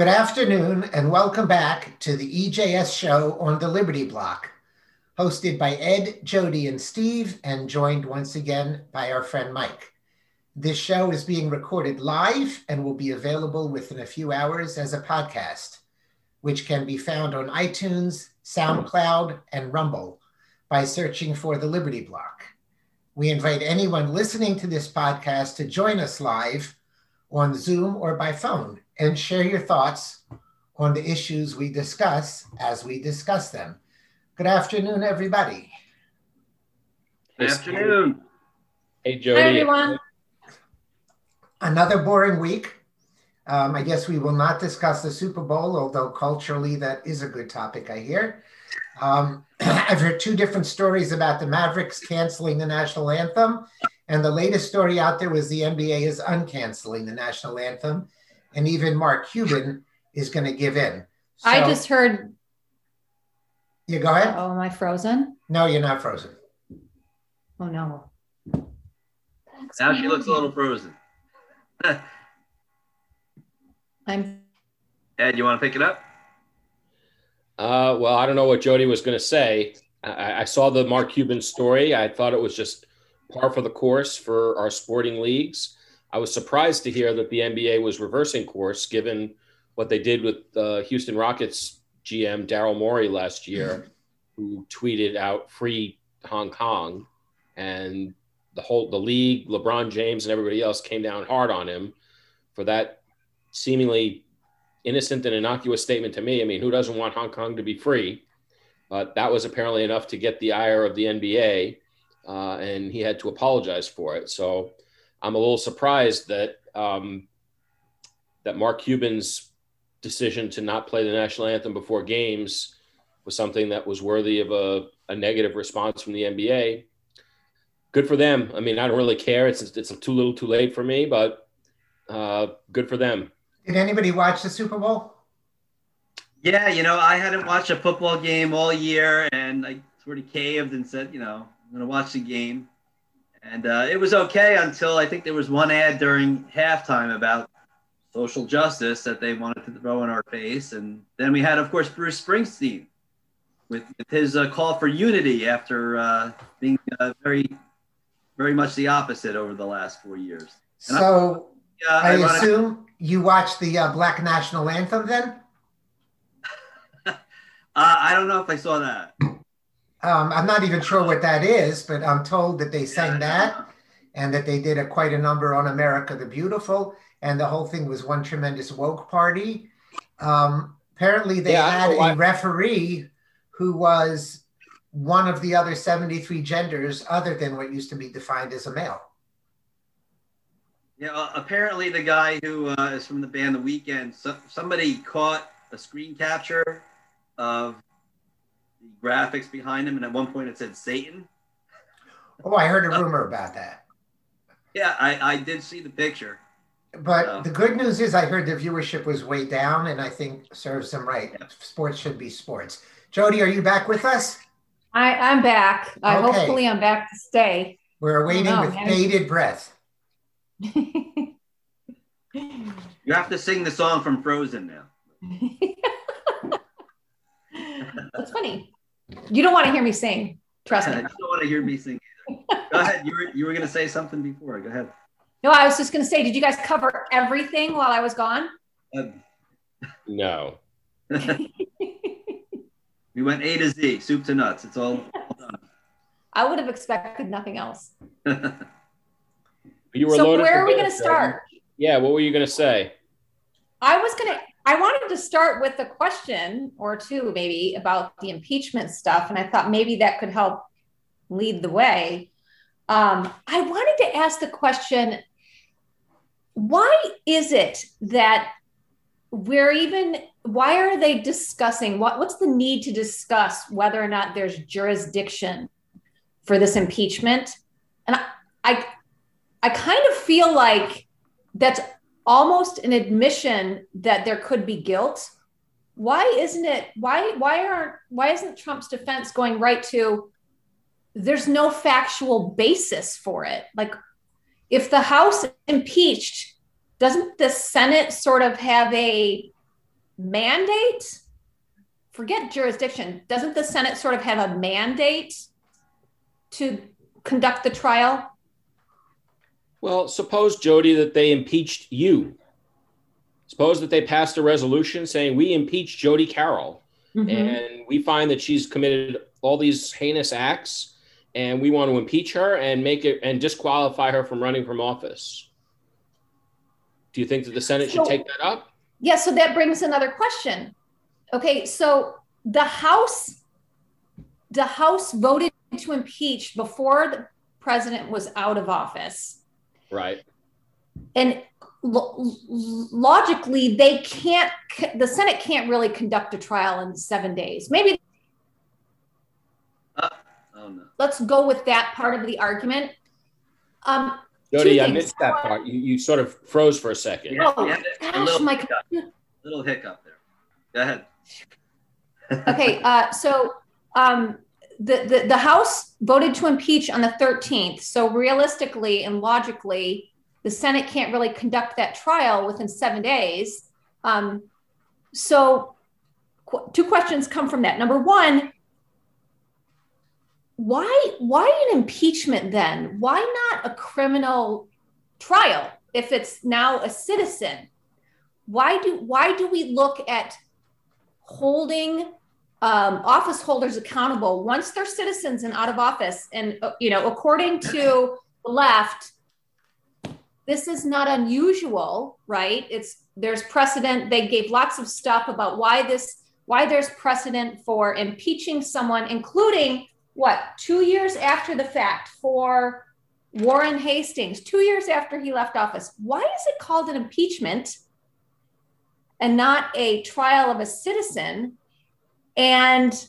Good afternoon and welcome back to the EJS show on the Liberty Block, hosted by Ed, Jody, and Steve, and joined once again by our friend Mike. This show is being recorded live and will be available within a few hours as a podcast, which can be found on iTunes, SoundCloud, and Rumble by searching for the Liberty Block. We invite anyone listening to this podcast to join us live on Zoom or by phone and share your thoughts on the issues we discuss as we discuss them. Good afternoon, everybody. Good afternoon. Hey, Jody. Hi, everyone. Another boring week. Um, I guess we will not discuss the Super Bowl, although culturally that is a good topic, I hear. Um, I've heard two different stories about the Mavericks canceling the national anthem. And the latest story out there was the NBA is uncanceling the national anthem and even Mark Cuban is going to give in. So, I just heard. You go ahead. Oh, am I frozen? No, you're not frozen. Oh no. now she looks a little frozen. I'm. Ed, you want to pick it up? Uh, well, I don't know what Jody was going to say. I, I saw the Mark Cuban story. I thought it was just par for the course for our sporting leagues. I was surprised to hear that the NBA was reversing course given what they did with the Houston Rockets GM Daryl Morey last year, who tweeted out free Hong Kong, and the whole the league, LeBron James, and everybody else came down hard on him for that seemingly innocent and innocuous statement to me. I mean, who doesn't want Hong Kong to be free? But that was apparently enough to get the ire of the NBA, uh, and he had to apologize for it. So I'm a little surprised that um, that Mark Cuban's decision to not play the national anthem before games was something that was worthy of a, a negative response from the NBA. Good for them. I mean, I don't really care. It's it's too little, too late for me, but uh, good for them. Did anybody watch the Super Bowl? Yeah, you know, I hadn't watched a football game all year, and I sort of caved and said, you know, I'm going to watch the game. And uh, it was okay until I think there was one ad during halftime about social justice that they wanted to throw in our face. And then we had, of course, Bruce Springsteen with, with his uh, call for unity after uh, being uh, very, very much the opposite over the last four years. And so I, I assume you watched the uh, Black National Anthem then? Uh, I don't know if I saw that. Um, I'm not even sure what that is, but I'm told that they sang that and that they did a, quite a number on America the Beautiful. And the whole thing was one tremendous woke party. Um, apparently, they yeah, had a referee who was one of the other 73 genders other than what used to be defined as a male. Yeah, uh, apparently the guy who uh, is from the band The Weeknd, so, somebody caught a screen capture of graphics behind him, and at one point it said Satan. Oh, I heard a rumor about that. Yeah, I, I did see the picture. But so. the good news is, I heard the viewership was way down, and I think serves them right. Yeah. Sports should be sports. Jody, are you back with us? I, I'm back. Uh. Hopefully, I'm back to stay. We're waiting with bated breath. you have to sing the song from Frozen now. That's funny. You don't want to hear me sing. Trust me. You don't want to hear me sing. Go ahead. You were, you were going to say something before. Go ahead. No, I was just going to say, did you guys cover everything while I was gone? Um, no. we went A to Z, soup to nuts. It's all, all done. I would have expected nothing else. you were so where are we going to start? Yeah, what were you going to say? I was going to I wanted to start with a question or two, maybe about the impeachment stuff. And I thought maybe that could help lead the way. Um, I wanted to ask the question why is it that we're even why are they discussing what what's the need to discuss whether or not there's jurisdiction for this impeachment and i i, I kind of feel like that's almost an admission that there could be guilt why isn't it why why aren't why isn't trump's defense going right to there's no factual basis for it like if the house impeached doesn't the senate sort of have a mandate? Forget jurisdiction. Doesn't the Senate sort of have a mandate to conduct the trial? Well, suppose, Jody, that they impeached you. Suppose that they passed a resolution saying we impeach Jody Carroll mm-hmm. and we find that she's committed all these heinous acts and we want to impeach her and make it and disqualify her from running from office. Do you think that the Senate so, should take that up? Yeah, so that brings another question. Okay, so the House the House voted to impeach before the president was out of office. Right. And lo- logically they can't the Senate can't really conduct a trial in 7 days. Maybe uh, oh no. Let's go with that part of the argument. Um, Jody, I missed that part. You, you sort of froze for a second. Yeah, oh, yeah, gosh, little my hiccup. little hiccup there. Go ahead. okay, uh, so um, the, the House voted to impeach on the 13th. So realistically and logically, the Senate can't really conduct that trial within seven days. Um, so, qu- two questions come from that. Number one, why why an impeachment then why not a criminal trial if it's now a citizen why do why do we look at holding um, office holders accountable once they're citizens and out of office and uh, you know according to the left this is not unusual right it's there's precedent they gave lots of stuff about why this why there's precedent for impeaching someone including what, two years after the fact for Warren Hastings, two years after he left office. Why is it called an impeachment and not a trial of a citizen? And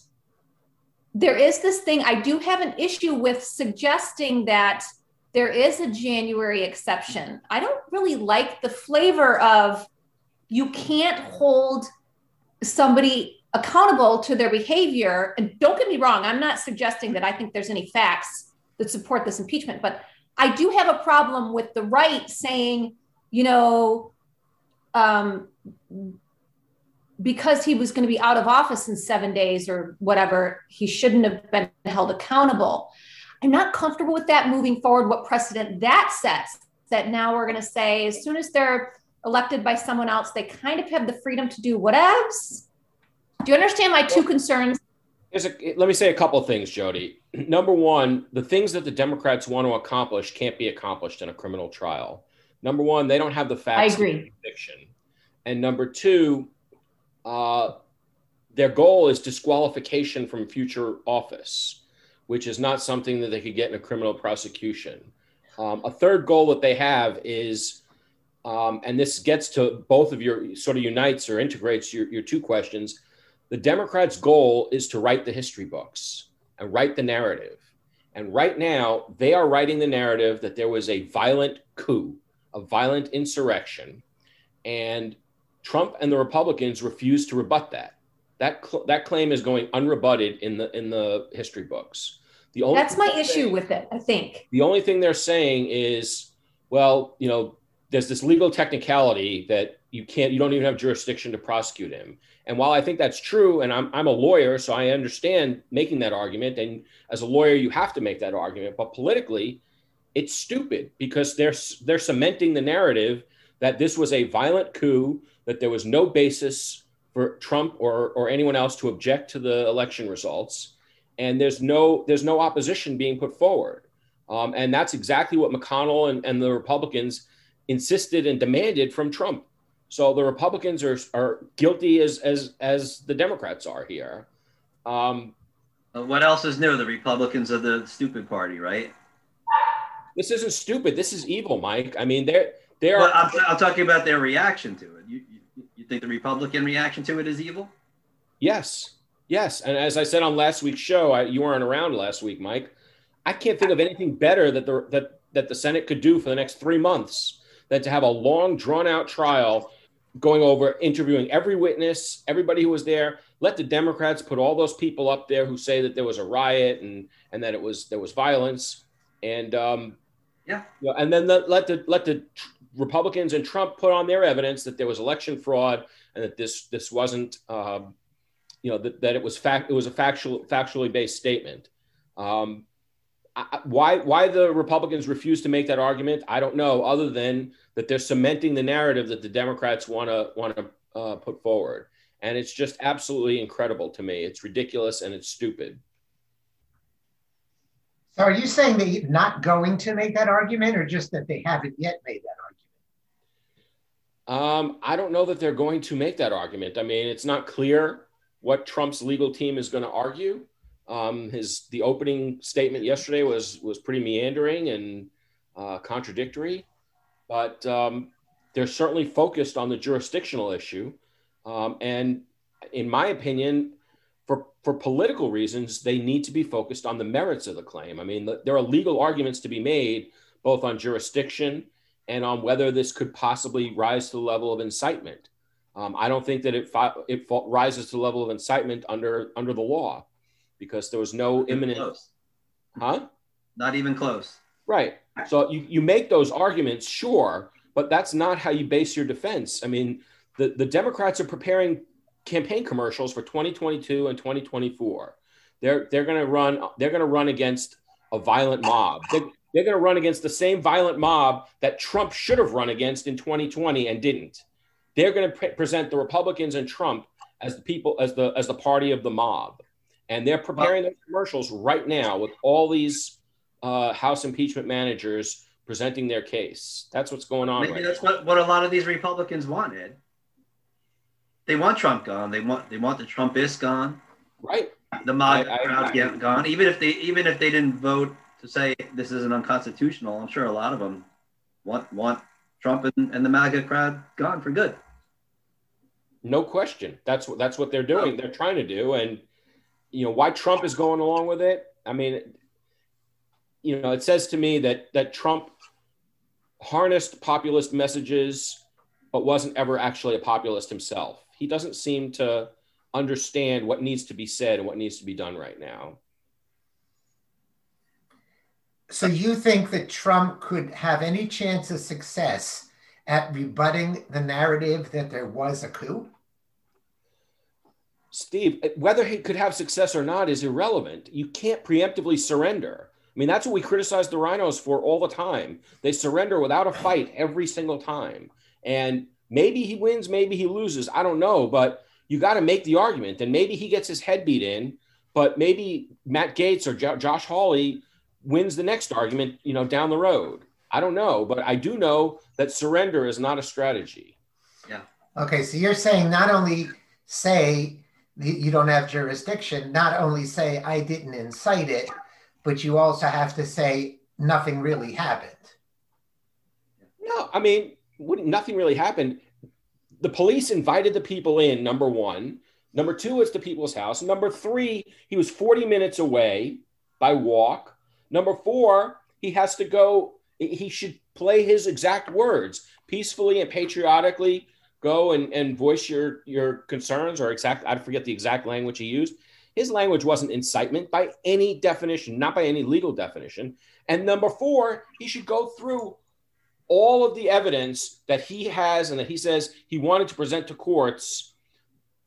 there is this thing, I do have an issue with suggesting that there is a January exception. I don't really like the flavor of you can't hold somebody accountable to their behavior. And don't get me wrong, I'm not suggesting that I think there's any facts that support this impeachment, but I do have a problem with the right saying, you know, um, because he was going to be out of office in seven days or whatever, he shouldn't have been held accountable. I'm not comfortable with that moving forward. What precedent that sets that now we're going to say, as soon as they're elected by someone else, they kind of have the freedom to do whatevs do you understand my two concerns? A, let me say a couple of things, Jody. Number one, the things that the Democrats want to accomplish can't be accomplished in a criminal trial. Number one, they don't have the facts. I agree. Conviction. And number two, uh, their goal is disqualification from future office, which is not something that they could get in a criminal prosecution. Um, a third goal that they have is, um, and this gets to both of your sort of unites or integrates your, your two questions the Democrats' goal is to write the history books and write the narrative. And right now, they are writing the narrative that there was a violent coup, a violent insurrection. And Trump and the Republicans refuse to rebut that. That, cl- that claim is going unrebutted in the, in the history books. The only That's my issue saying, with it, I think. The only thing they're saying is, well, you know, there's this legal technicality that you can't, you don't even have jurisdiction to prosecute him. And while I think that's true, and I'm, I'm a lawyer, so I understand making that argument. And as a lawyer, you have to make that argument. But politically, it's stupid because they're, they're cementing the narrative that this was a violent coup, that there was no basis for Trump or, or anyone else to object to the election results. And there's no, there's no opposition being put forward. Um, and that's exactly what McConnell and, and the Republicans insisted and demanded from Trump. So the Republicans are, are guilty as, as, as the Democrats are here. Um, what else is new? The Republicans are the stupid party, right? This isn't stupid. This is evil, Mike. I mean, they're they're. Well, I'm, I'm talking about their reaction to it. You, you, think the Republican reaction to it is evil? Yes, yes. And as I said on last week's show, I, you weren't around last week, Mike. I can't think of anything better that the that that the Senate could do for the next three months than to have a long, drawn out trial going over interviewing every witness, everybody who was there. Let the Democrats put all those people up there who say that there was a riot and and that it was there was violence, and um, yeah, you know, and then the, let the let the Republicans and Trump put on their evidence that there was election fraud and that this this wasn't, um, you know, that, that it was fact it was a factual factually based statement. Um, I, why why the Republicans refuse to make that argument, I don't know. Other than that, they're cementing the narrative that the Democrats want to want to uh, put forward, and it's just absolutely incredible to me. It's ridiculous and it's stupid. So are you saying they're not going to make that argument or just that they haven't yet made that? Um, I don't know that they're going to make that argument. I mean, it's not clear what Trump's legal team is going to argue. Um, his the opening statement yesterday was was pretty meandering and uh, contradictory, but um, they're certainly focused on the jurisdictional issue. Um, and in my opinion, for, for political reasons, they need to be focused on the merits of the claim. I mean, the, there are legal arguments to be made both on jurisdiction and on whether this could possibly rise to the level of incitement. Um, I don't think that it, it rises to the level of incitement under under the law because there was no imminent. Close. Huh? Not even close. Right. So you, you make those arguments, sure, but that's not how you base your defense. I mean, the, the Democrats are preparing campaign commercials for 2022 and 2024. They're they're going to run they're going to run against a violent mob. They're, they're going to run against the same violent mob that Trump should have run against in 2020 and didn't. They're going to pre- present the Republicans and Trump as the people as the as the party of the mob, and they're preparing those commercials right now with all these uh, House impeachment managers presenting their case. That's what's going on. Maybe right that's now. what, what a lot of these Republicans wanted they want Trump gone. They want they want the Trumpist gone. Right. The mob crowd get gone. Even if they even if they didn't vote to say this isn't unconstitutional, I'm sure a lot of them want want Trump and, and the MAGA crowd gone for good. No question. That's what that's what they're doing. They're trying to do, and you know why Trump is going along with it. I mean, you know, it says to me that that Trump harnessed populist messages, but wasn't ever actually a populist himself he doesn't seem to understand what needs to be said and what needs to be done right now. So you think that Trump could have any chance of success at rebutting the narrative that there was a coup? Steve, whether he could have success or not is irrelevant. You can't preemptively surrender. I mean, that's what we criticize the RINOs for all the time. They surrender without a fight every single time. And Maybe he wins, maybe he loses. I don't know, but you got to make the argument. And maybe he gets his head beat in, but maybe Matt Gaetz or jo- Josh Hawley wins the next argument, you know, down the road. I don't know, but I do know that surrender is not a strategy. Yeah. Okay, so you're saying not only say you don't have jurisdiction, not only say I didn't incite it, but you also have to say nothing really happened. No, I mean, wouldn't nothing really happened. The police invited the people in, number one. Number two, it's the people's house. Number three, he was 40 minutes away by walk. Number four, he has to go, he should play his exact words peacefully and patriotically go and, and voice your, your concerns or exact, I forget the exact language he used. His language wasn't incitement by any definition, not by any legal definition. And number four, he should go through all of the evidence that he has and that he says he wanted to present to courts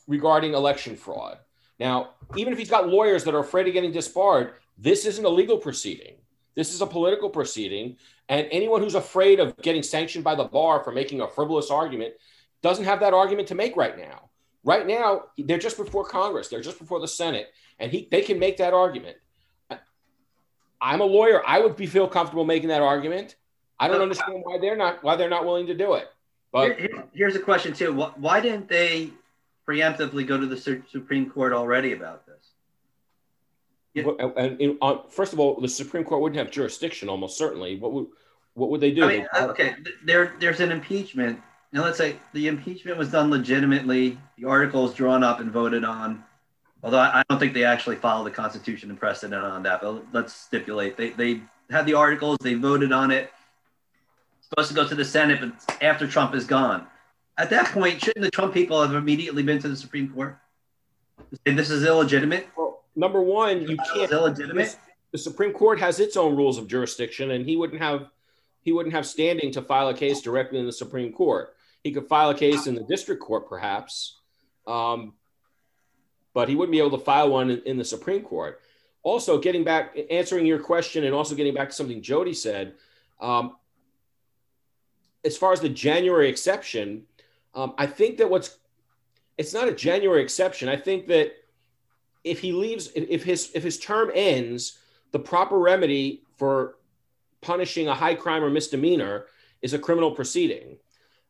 regarding election fraud. Now, even if he's got lawyers that are afraid of getting disbarred, this isn't a legal proceeding. This is a political proceeding. And anyone who's afraid of getting sanctioned by the bar for making a frivolous argument doesn't have that argument to make right now. Right now, they're just before Congress, they're just before the Senate, and he, they can make that argument. I'm a lawyer. I would be feel comfortable making that argument. I don't understand why they're not why they're not willing to do it. But Here, here's a question too: Why didn't they preemptively go to the Supreme Court already about this? And, and uh, first of all, the Supreme Court wouldn't have jurisdiction, almost certainly. What would what would they do? I mean, okay, there there's an impeachment. Now let's say the impeachment was done legitimately. The article is drawn up and voted on. Although I don't think they actually followed the Constitution and precedent on that, but let's stipulate they they had the articles, they voted on it supposed to go to the Senate, but after Trump is gone. At that point, shouldn't the Trump people have immediately been to the Supreme Court? Say this is illegitimate. Number one, you can't. illegitimate. The Supreme Court has its own rules of jurisdiction, and he wouldn't have he wouldn't have standing to file a case directly in the Supreme Court. He could file a case in the district court, perhaps, um, but he wouldn't be able to file one in, in, the Supreme Court. Also, getting back, answering your question, and also getting back to something Jody said, um, as far as the January exception, um, I think that what's it's not a January exception. I think that if he leaves, if his if his term ends, the proper remedy for punishing a high crime or misdemeanor is a criminal proceeding.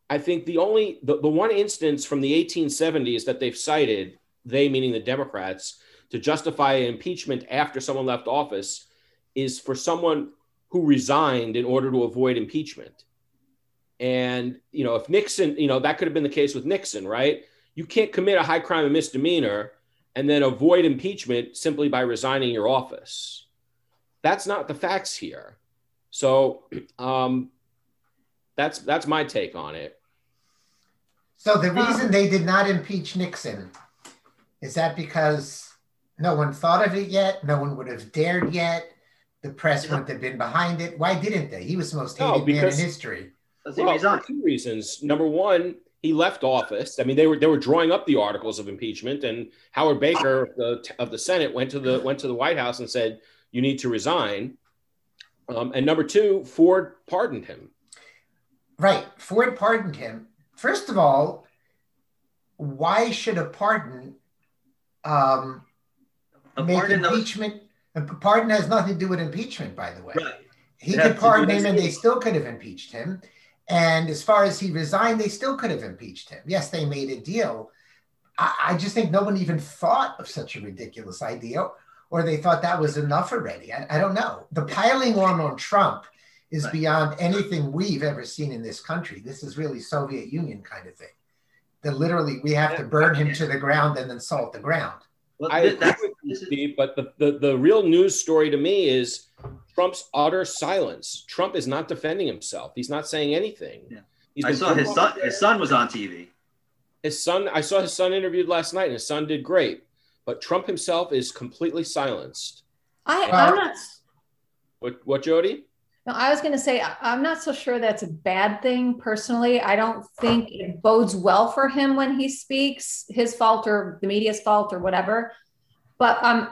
I think the only the, the one instance from the 1870s that they've cited, they meaning the Democrats, to justify impeachment after someone left office is for someone who resigned in order to avoid impeachment. And you know, if Nixon, you know, that could have been the case with Nixon, right? You can't commit a high crime and misdemeanor and then avoid impeachment simply by resigning your office. That's not the facts here. So um, that's that's my take on it. So the reason they did not impeach Nixon is that because no one thought of it yet, no one would have dared yet. The press wouldn't have been behind it. Why didn't they? He was the most hated no, because, man in history. Well, for two reasons. Number one, he left office. I mean, they were they were drawing up the articles of impeachment, and Howard Baker of the, of the Senate went to the went to the White House and said, "You need to resign." Um, and number two, Ford pardoned him. Right, Ford pardoned him. First of all, why should a pardon um, a make pardon impeachment? A pardon has nothing to do with impeachment, by the way. Right. He could pardon him, and they still could have impeached him. And as far as he resigned, they still could have impeached him. Yes, they made a deal. I, I just think no one even thought of such a ridiculous idea, or they thought that was enough already. I, I don't know. The piling on on Trump is right. beyond anything we've ever seen in this country. This is really Soviet Union kind of thing. That literally we have to burn him to the ground and then salt the ground. Well, I agree with you, Steve, but the, the, the real news story to me is Trump's utter silence. Trump is not defending himself. He's not saying anything. Yeah. I saw his son. His son was on TV. His son. I saw his son interviewed last night, and his son did great. But Trump himself is completely silenced. I, I'm not. What? What, Jody? No, I was going to say I'm not so sure that's a bad thing personally. I don't think it bodes well for him when he speaks. His fault or the media's fault or whatever. But um,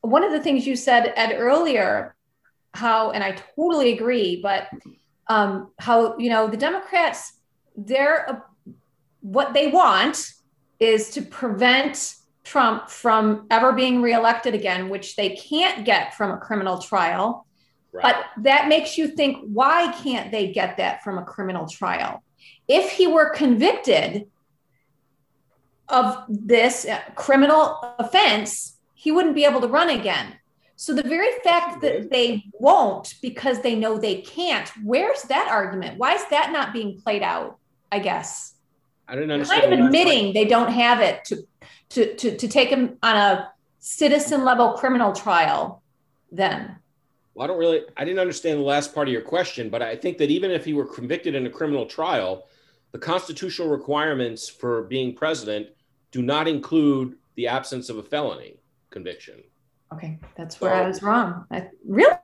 one of the things you said Ed earlier how, and I totally agree, but um, how, you know, the Democrats, they're, uh, what they want is to prevent Trump from ever being reelected again, which they can't get from a criminal trial. Right. But that makes you think why can't they get that from a criminal trial? If he were convicted of this uh, criminal offense, he wouldn't be able to run again. So the very fact that they won't because they know they can't, where's that argument? Why is that not being played out? I guess. I don't understand. Kind of admitting they don't have it to, to to to take him on a citizen level criminal trial. Then. Well, I don't really. I didn't understand the last part of your question, but I think that even if he were convicted in a criminal trial, the constitutional requirements for being president do not include the absence of a felony conviction. Okay, that's where I was wrong. I, really?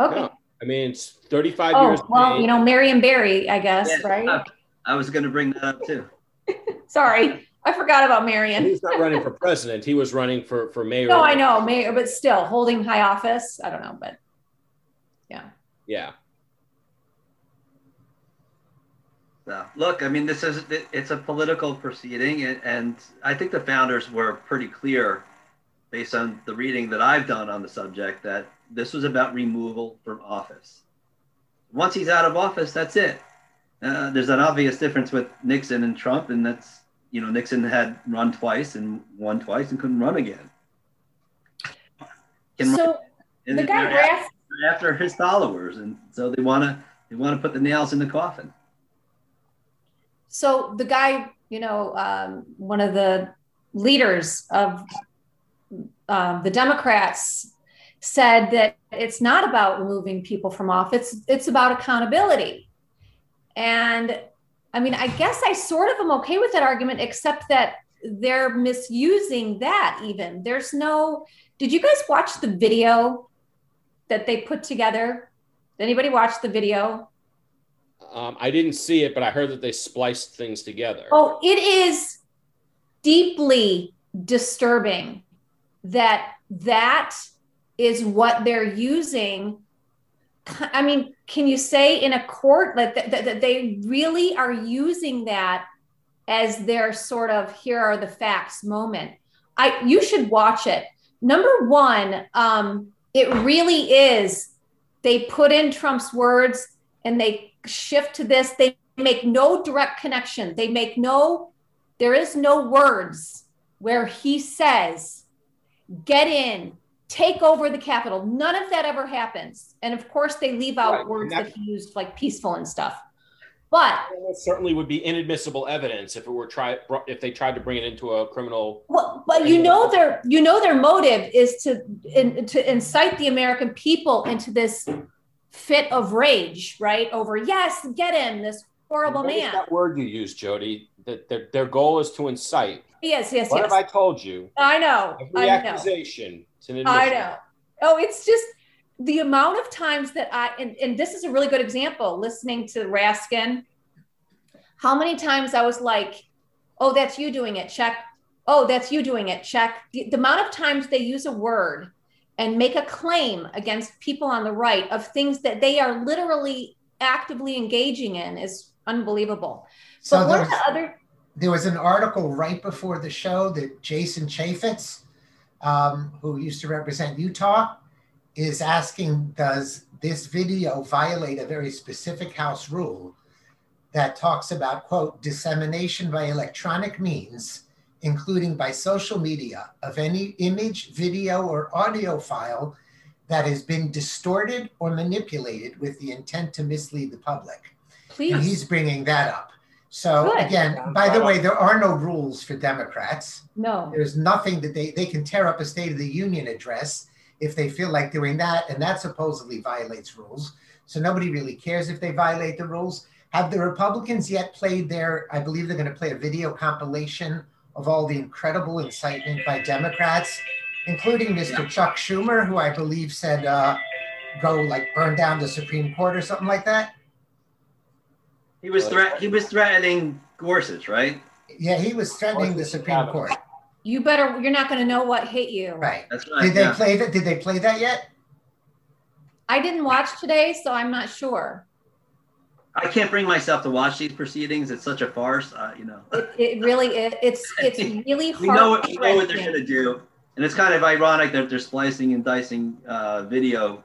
Okay. Yeah. I mean, it's 35 oh, years. Well, you know, Marion Barry, I guess, yeah, right? I, I was going to bring that up too. Sorry, I forgot about Marion. He's not running for president. He was running for for mayor. No, I know mayor, but still holding high office. I don't know, but yeah. Yeah. So, look, I mean, this is it's a political proceeding, and, and I think the founders were pretty clear based on the reading that I've done on the subject, that this was about removal from office. Once he's out of office, that's it. Uh, there's an obvious difference with Nixon and Trump, and that's you know Nixon had run twice and won twice and couldn't run again. Can so run, the guy after, after his followers, and so they want to they want to put the nails in the coffin. So the guy, you know, um, one of the leaders of um, the Democrats said that it's not about removing people from office, it's about accountability. And I mean, I guess I sort of am okay with that argument, except that they're misusing that even. There's no, did you guys watch the video that they put together? Did anybody watch the video? Um, I didn't see it, but I heard that they spliced things together. Oh, it is deeply disturbing that that is what they're using. I mean, can you say in a court that, that, that they really are using that as their sort of here are the facts moment? I you should watch it. Number one, um, it really is. They put in Trump's words and they shift to this. They make no direct connection. They make no, there is no words where he says, get in, take over the Capitol. None of that ever happens. And of course, they leave out right. words that, that he used like peaceful and stuff. But it certainly would be inadmissible evidence if it were try if they tried to bring it into a criminal. Well, but you know their you know their motive is to in, to incite the American people into this fit of rage, right? Over yes, get him, this horrible man. that word you use, Jody. That their, their goal is to incite. Yes, yes, what yes. have I told you? I know. Every I accusation. Know. I know. Oh, it's just the amount of times that I and, and this is a really good example. Listening to Raskin, how many times I was like, "Oh, that's you doing it." Check. Oh, that's you doing it. Check. The, the amount of times they use a word and make a claim against people on the right of things that they are literally actively engaging in is unbelievable. So but one of the other there was an article right before the show that Jason Chaffetz, um, who used to represent Utah, is asking Does this video violate a very specific House rule that talks about, quote, dissemination by electronic means, including by social media, of any image, video, or audio file that has been distorted or manipulated with the intent to mislead the public? Please. And he's bringing that up. So Good. again, by the way, there are no rules for Democrats. No. There's nothing that they they can tear up a State of the Union address if they feel like doing that, and that supposedly violates rules. So nobody really cares if they violate the rules. Have the Republicans yet played their? I believe they're going to play a video compilation of all the incredible incitement by Democrats, including Mr. Yeah. Chuck Schumer, who I believe said, uh, "Go like burn down the Supreme Court" or something like that. He was threat. He was threatening Gorsuch, right? Yeah, he was threatening the Supreme Court. You better. You're not going to know what hit you. Right. That's right. Did they yeah. play that? Did they play that yet? I didn't watch today, so I'm not sure. I can't bring myself to watch these proceedings. It's such a farce, uh, you know. It, it really is. It's it's really hard. we know what we know what they're going to do, and it's kind of ironic that they're splicing and dicing uh, video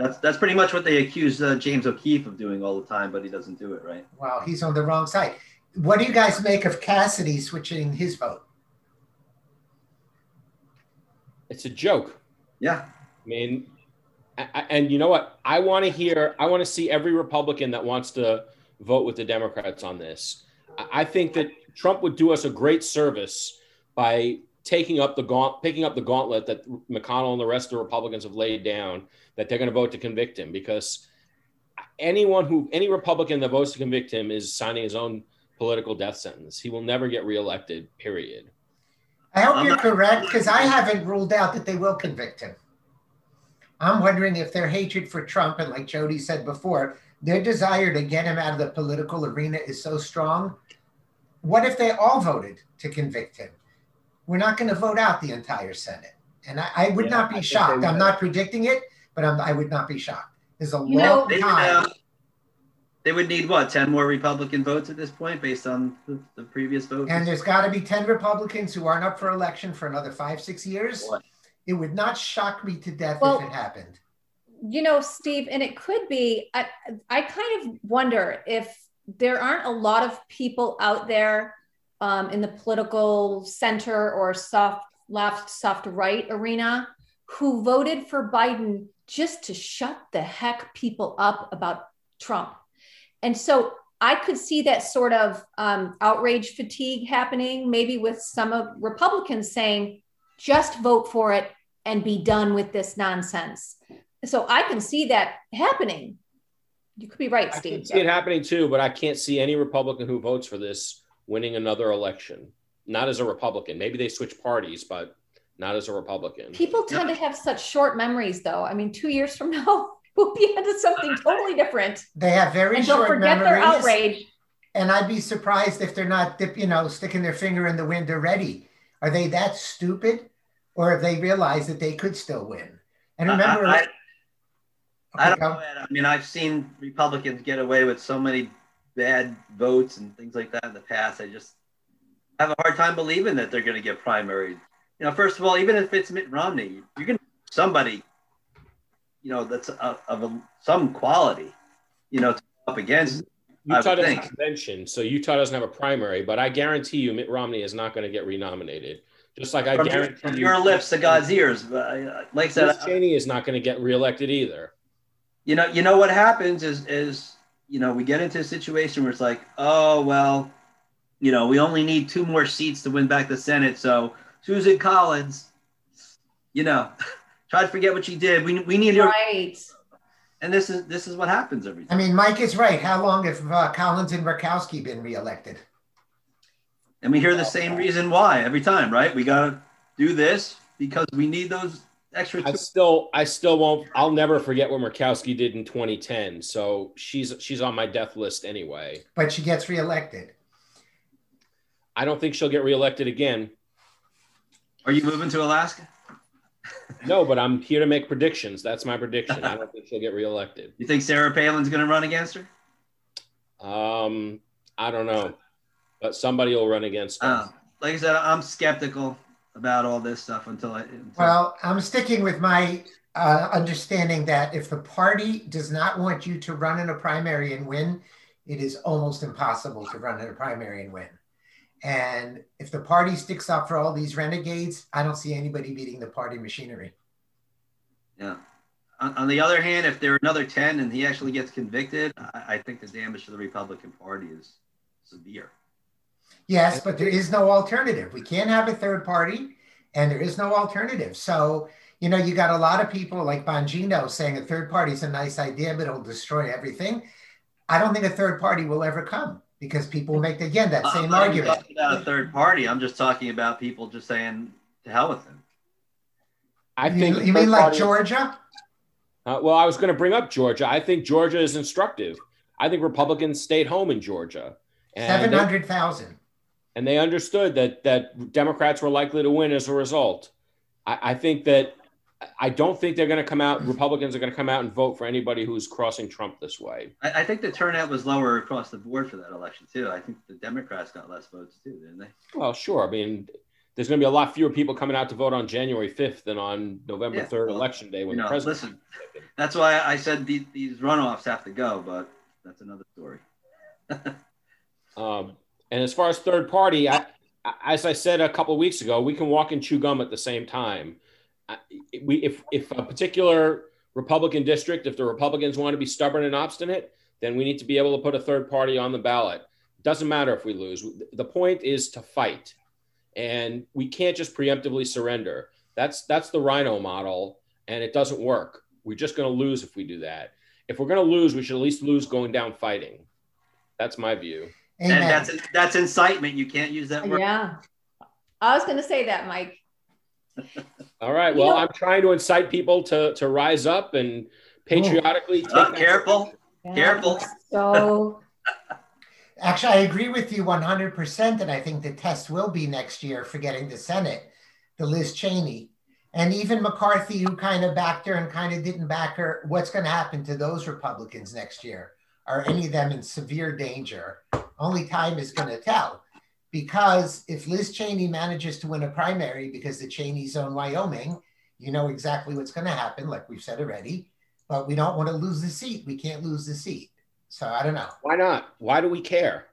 that's that's pretty much what they accuse uh, James O'Keefe of doing all the time, but he doesn't do it right. Well, he's on the wrong side. What do you guys make of Cassidy switching his vote? It's a joke. Yeah. I mean, and you know what? I want to hear. I want to see every Republican that wants to vote with the Democrats on this. I think that Trump would do us a great service by taking up the gaunt, picking up the gauntlet that McConnell and the rest of the Republicans have laid down that they're going to vote to convict him because anyone who any Republican that votes to convict him is signing his own political death sentence. He will never get reelected. Period. I hope you're correct because I haven't ruled out that they will convict him. I'm wondering if their hatred for Trump and, like Jody said before, their desire to get him out of the political arena is so strong. What if they all voted to convict him? We're not going to vote out the entire Senate. And I, I would yeah, not be shocked. I'm not predicting it, but I'm, i would not be shocked. There's a you long know, time. They, they would need what, 10 more Republican votes at this point based on the, the previous votes? And there's got to be 10 Republicans who aren't up for election for another five, six years. What? It would not shock me to death well, if it happened. You know, Steve, and it could be, I, I kind of wonder if there aren't a lot of people out there um, in the political center or soft left, soft right arena who voted for Biden just to shut the heck people up about Trump. And so I could see that sort of um, outrage fatigue happening, maybe with some of Republicans saying, just vote for it and be done with this nonsense. So I can see that happening. You could be right, Steve. I can see it happening too, but I can't see any Republican who votes for this winning another election, not as a Republican. Maybe they switch parties, but not as a Republican. People tend to have such short memories, though. I mean, two years from now, we'll be into something totally different. They have very and don't short forget memories. their outrage. And I'd be surprised if they're not, dip- you know, sticking their finger in the wind already. Are they that stupid, or have they realized that they could still win? And remember, I, I, I Okay, don't go. know. Ed. I mean, I've seen Republicans get away with so many bad votes and things like that in the past. I just have a hard time believing that they're going to get primaried. You know, first of all, even if it's Mitt Romney, you're going to somebody, you know, that's a, of a, some quality, you know, to up against. Utah doesn't have a convention, so Utah doesn't have a primary. But I guarantee you, Mitt Romney is not going to get renominated. Just like I From, your, guarantee from you, your lips to God's ears. Like I said, Liz Cheney is not going to get reelected either. you know, you know what happens is is you know we get into a situation where it's like, oh well, you know, we only need two more seats to win back the Senate. So Susan Collins, you know, try to forget what she did. We we need her, Right. and this is this is what happens every time. I mean, Mike is right. How long have uh, Collins and Murkowski been reelected? And we hear the same reason why every time, right? We gotta do this because we need those extra I still, I still won't. I'll never forget what Murkowski did in 2010. So she's she's on my death list anyway. But she gets reelected. I don't think she'll get reelected again. Are you moving to Alaska? No, but I'm here to make predictions. That's my prediction. I don't think she'll get reelected. You think Sarah Palin's gonna run against her? Um, I don't know, but somebody will run against her. Uh, like I said, I'm skeptical about all this stuff until I. Until, Well, I'm sticking with my uh, understanding that if the party does not want you to run in a primary and win, it is almost impossible to run in a primary and win. And if the party sticks up for all these renegades, I don't see anybody beating the party machinery. Yeah. On, on the other hand, if there are another 10 and he actually gets convicted, I, I think the damage to the Republican Party is severe. Yes, but there is no alternative. We can't have a third party, and there is no alternative. So, you know, you got a lot of people like Bongino saying a third party is a nice idea, but it'll destroy everything. I don't think a third party will ever come because people will make again that I'm same not even argument. talking about a third party. I'm just talking about people just saying to hell with them. I think. you third mean like Georgia? Uh, well, I was going to bring up Georgia. I think Georgia is instructive. I think Republicans stayed home in Georgia, and Seven they, hundred thousand. And they understood that that Democrats were likely to win as a result. I, I think that I don't think they're going to come out. Republicans are going to come out and vote for anybody who's crossing Trump this way. I, I think the turnout was lower across the board for that election, too. I think the Democrats got less votes, too, didn't they? Well, sure. I mean, there's going to be a lot fewer people coming out to vote on January 5th than on November Yeah, 3rd, well, election day, when you the president. listen. That's why I said these, these runoffs have to go, but that's another story. Um, and as far as third party, I, as I said a couple of weeks ago, we can walk and chew gum at the same time. We, if, if a particular Republican district, if the Republicans want to be stubborn and obstinate, then we need to be able to put a third party on the ballot. Doesn't matter if we lose. The point is to fight, and we can't just preemptively surrender. That's that's the RINO model, and it doesn't work. We're just going to lose if we do that. If we're going to lose, we should at least lose going down fighting. That's my view. Amen. And that's that's incitement. You can't use that word. Yeah. I was going to say that, Mike. All right. You Well, know- I'm trying to incite people to to rise up and patriotically oh, take. Oh, that- careful. Yeah, Careful. So, Actually, I agree with you 100%. And I think the test will be next year for getting the Senate, the Liz Cheney. And even McCarthy, who kind of backed her and kind of didn't back her, what's going to happen to those Republicans next year? Are any of them in severe danger? Only time is going to tell. Because if Liz Cheney manages to win a primary because the Cheneys own Wyoming, you know exactly what's going to happen, like we've said already. But we don't want to lose the seat. We can't lose the seat. So I don't know. Why not? Why do we care?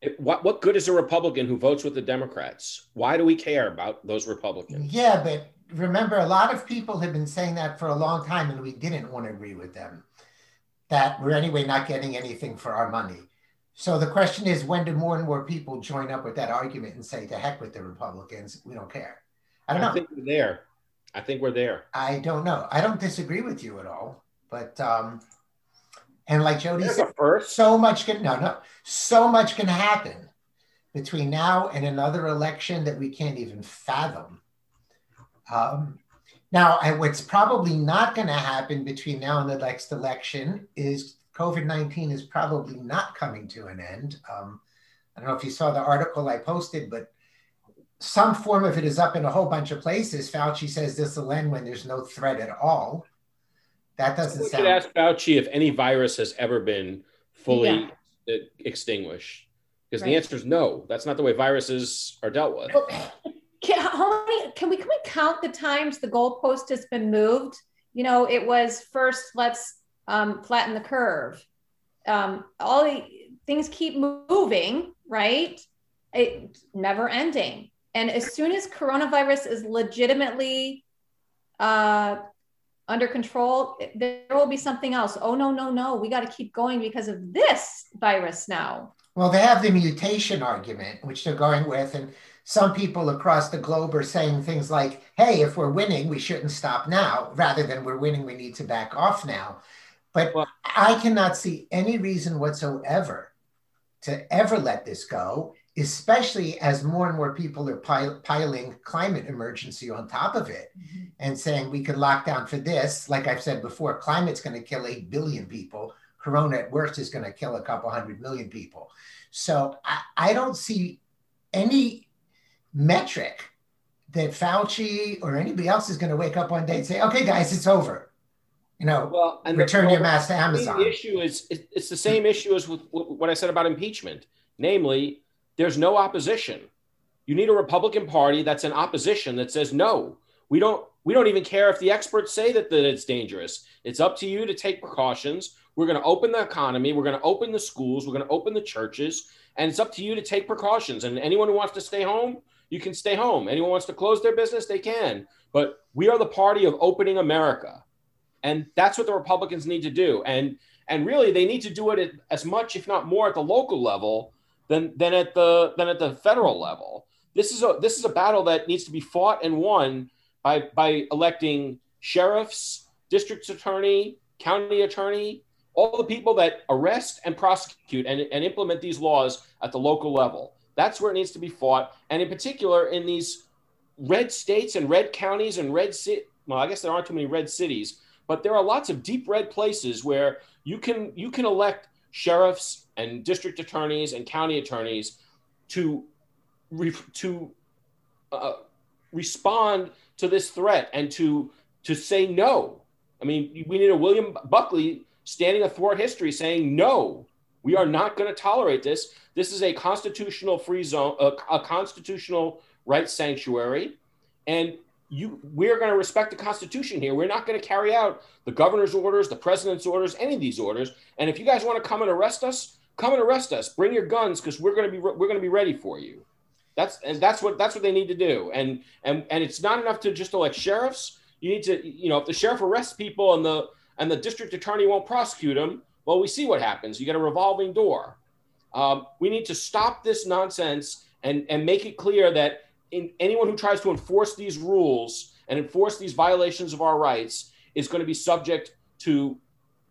It, what what good is a Republican who votes with the Democrats? Why do we care about those Republicans? Yeah, but remember, a lot of people have been saying that for a long time, and we didn't want to agree with them. That we're anyway not getting anything for our money. So the question is, when do more and more people join up with that argument and say, "To heck with the Republicans, we don't care"? I don't I know. think we're there. I think we're there. I don't know. I don't disagree with you at all, but um, and like Jody There's said, first. so much can no no so much can happen between now and another election that we can't even fathom um, Now, what's probably not going to happen between now and the next election is COVID 19 is probably not coming to an end. Um, I don't know if you saw the article I posted, but some form of it is up in a whole bunch of places. Fauci says this will end when there's no threat at all. That doesn't we sound. could ask Fauci if any virus has ever been fully yeah. extinguished, because right. the answer is no. That's not the way viruses are dealt with. Can, how many, can we can we count the times the goalpost has been moved? You know, it was first let's um, flatten the curve. Um, all the things keep moving, right? It never ending. And as soon as coronavirus is legitimately uh, under control, there will be something else. Oh, no, no, no. We got to keep going because of this virus now. Well, they have the mutation argument, which they're going with. And some people across the globe are saying things like, hey, if we're winning, we shouldn't stop now, rather than we're winning, we need to back off now. But well, I cannot see any reason whatsoever to ever let this go especially as more and more people are pil- piling climate emergency on top of it mm-hmm. and saying we could lock down for this. Like I've said before, climate's going to kill 8 billion people. Corona at worst is going to kill a couple hundred million people. So I, I don't see any metric that Fauci or anybody else is going to wake up one day and say, okay, guys, it's over. You know, well, and return the, your mask to Amazon. The issue is it's the same issue as with what I said about impeachment. Namely, there's no opposition. You need a Republican Party that's in opposition that says no. We don't we don't even care if the experts say that, that it's dangerous. It's up to you to take precautions. We're going to open the economy, we're going to open the schools, we're going to open the churches, and it's up to you to take precautions. And anyone who wants to stay home, you can stay home. Anyone wants to close their business, they can. But we are the party of opening America. And that's what the Republicans need to do. And and really they need to do it as much if not more at the local level than than at the than at the federal level. This is a this is a battle that needs to be fought and won by by electing sheriffs, district attorney, county attorney, all the people that arrest and prosecute and, and implement these laws at the local level. That's where it needs to be fought. And in particular, in these red states and red counties and red city, well, I guess there aren't too many red cities, but there are lots of deep red places where you can you can elect sheriffs and district attorneys and county attorneys to to uh, respond to this threat and to to say no. I mean, we need a William Buckley standing athwart history saying no. We are not going to tolerate this. This is a constitutional free zone, a, a constitutional right sanctuary, and you we're going to respect the constitution here. We're not going to carry out the governor's orders the president's orders any of these orders. And if you guys want to come and arrest us come and arrest us. Bring your guns because we're going to be we're going to be ready for you. That's and that's what that's what they need to do. And and and it's not enough to just elect sheriffs. You need to you know if the sheriff arrests people and the and the district attorney won't prosecute them well we see what happens you get a revolving door um, we need to stop this nonsense and and make it clear that in, anyone who tries to enforce these rules and enforce these violations of our rights is going to be subject to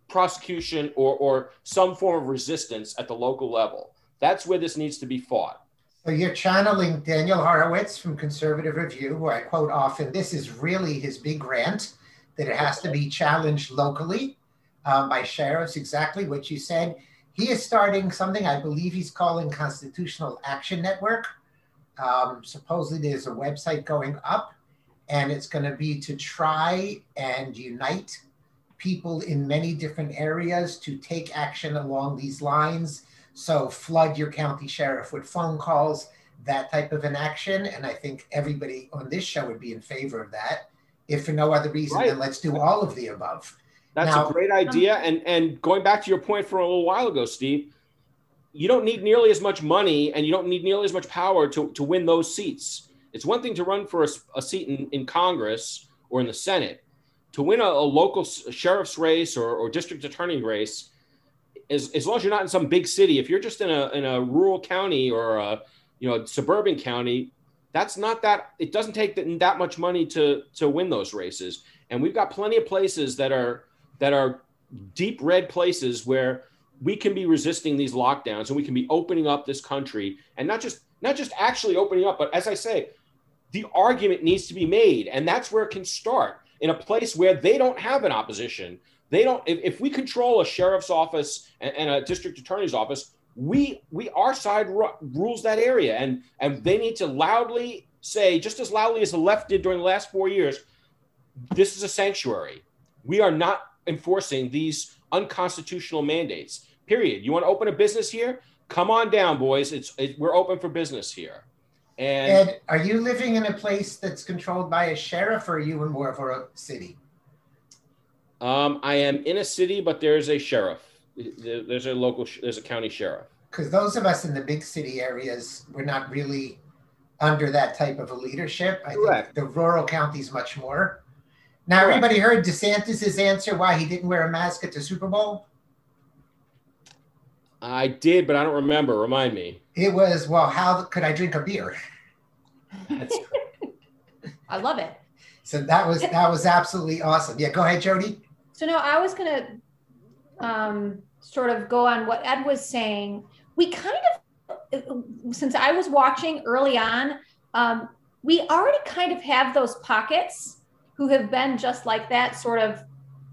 prosecution or, or some form of resistance at the local level. That's where this needs to be fought. So you're channeling Daniel Horowitz from Conservative Review, who I quote often. This is really his big rant that it has to be challenged locally um, by sheriffs, exactly what you said. He is starting something I believe he's calling Constitutional Action Network, um, supposedly there's a website going up, and it's going to be to try and unite people in many different areas to take action along these lines. So, flood your county sheriff with phone calls, that type of an action. And I think everybody on this show would be in favor of that. If for no other reason, right. then let's do all of the above. That's now, a great idea. And and going back to your point from a little while ago, Steve, you don't need nearly as much money and you don't need nearly as much power to, to win those seats. It's one thing to run for a, a seat in, in Congress or in the Senate. To win a, a local sheriff's race or, or district attorney race, as, as long as you're not in some big city, if you're just in a, in a rural county or a you know suburban county, that's not that it doesn't take that, that much money to to win those races. And we've got plenty of places that are that are deep red places where we can be resisting these lockdowns and we can be opening up this country and not just not just actually opening up but as i say the argument needs to be made and that's where it can start in a place where they don't have an opposition. They don't. If, if we control a sheriff's office and, and, a district attorney's office, we we our side ru- rules that area, and and they need to loudly say, just as loudly as the left did during the last four years, this is a sanctuary. We are not enforcing these unconstitutional mandates. Period. You want to open a business here? Come on down, boys. It's it, we're open for business here. And Ed, are you living in a place that's controlled by a sheriff, or are you in more of a city? Um, I am in a city, but there's a sheriff. There's a local, there's a county sheriff. Because those of us in the big city areas, we're not really under that type of a leadership. I Correct. think the rural counties much more. Now, Correct. everybody heard DeSantis's answer why he didn't wear a mask at the Super Bowl. I did, but I don't remember. Remind me. It was, well, how could I drink a beer? That's I love it. So that was that was absolutely awesome. Yeah, go ahead, Jody. So no, I was gonna um, sort of go on what Ed was saying. We kind of, since I was watching early on, um, we already kind of have those pockets who have been just like that, sort of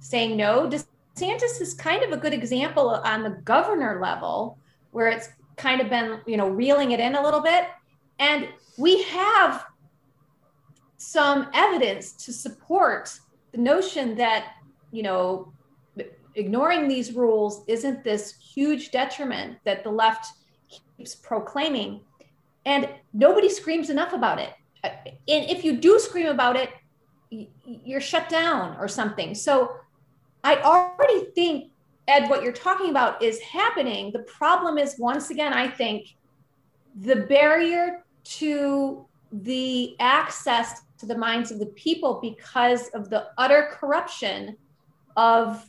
saying no. DeSantis is kind of a good example on the governor level, where it's kind of been, you know, reeling it in a little bit. And we have some evidence to support the notion that, you know, ignoring these rules isn't this huge detriment that the left keeps proclaiming. And nobody screams enough about it. And if you do scream about it, you're shut down or something. So I already think, Ed, what you're talking about is happening. The problem is, once again, I think the barrier to the access to the minds of the people because of the utter corruption of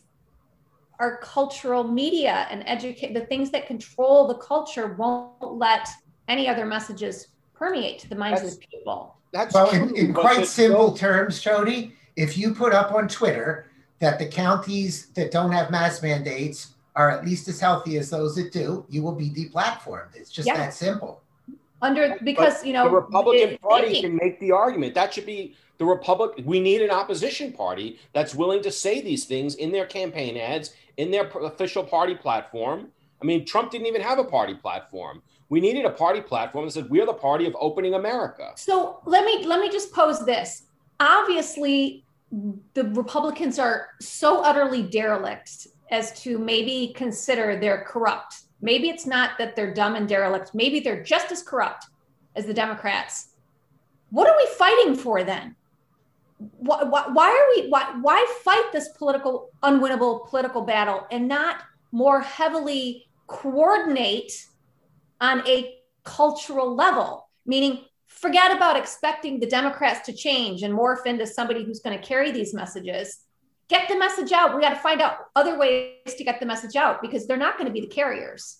our cultural media and educate the things that control the culture won't let any other messages permeate to the minds that's, of the people. That's well, true, in, in quite simple terms, Jody. If you put up on Twitter that the counties that don't have mask mandates are at least as healthy as those that do, you will be deplatformed. It's just that simple. Under because but you know the Republican it, Party can make the argument that should be the Republic. We need an opposition party that's willing to say these things in their campaign ads, in their official party platform. I mean, Trump didn't even have a party platform. We needed a party platform that said we're the party of opening America. So let me let me just pose this. Obviously, the Republicans are so utterly derelict as to maybe consider they're corrupt. Maybe it's not that they're dumb and derelict. Maybe they're just as corrupt as the Democrats. What are we fighting for then? Why, why, why are we why, why fight this political unwinnable political battle and not more heavily coordinate on a cultural level meaning forget about expecting the Democrats to change and morph into somebody who's going to carry these messages. Get the message out. We got to find out other ways to get the message out because they're not going to be the carriers.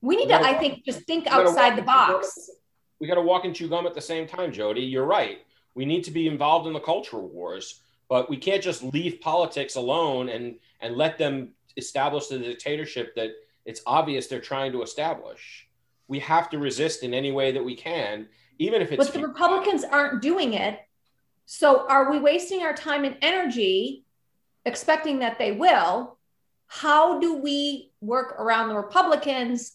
We need to, I think, just think outside the box. We got to walk and chew gum at the same time, Jody. You're right. We need to be involved in the cultural wars, but we can't just leave politics alone and and let them establish the dictatorship that it's obvious they're trying to establish. We have to resist in any way that we can even if it's. But the Republicans aren't doing it. So are we wasting our time and energy expecting that they will? How do we work around the Republicans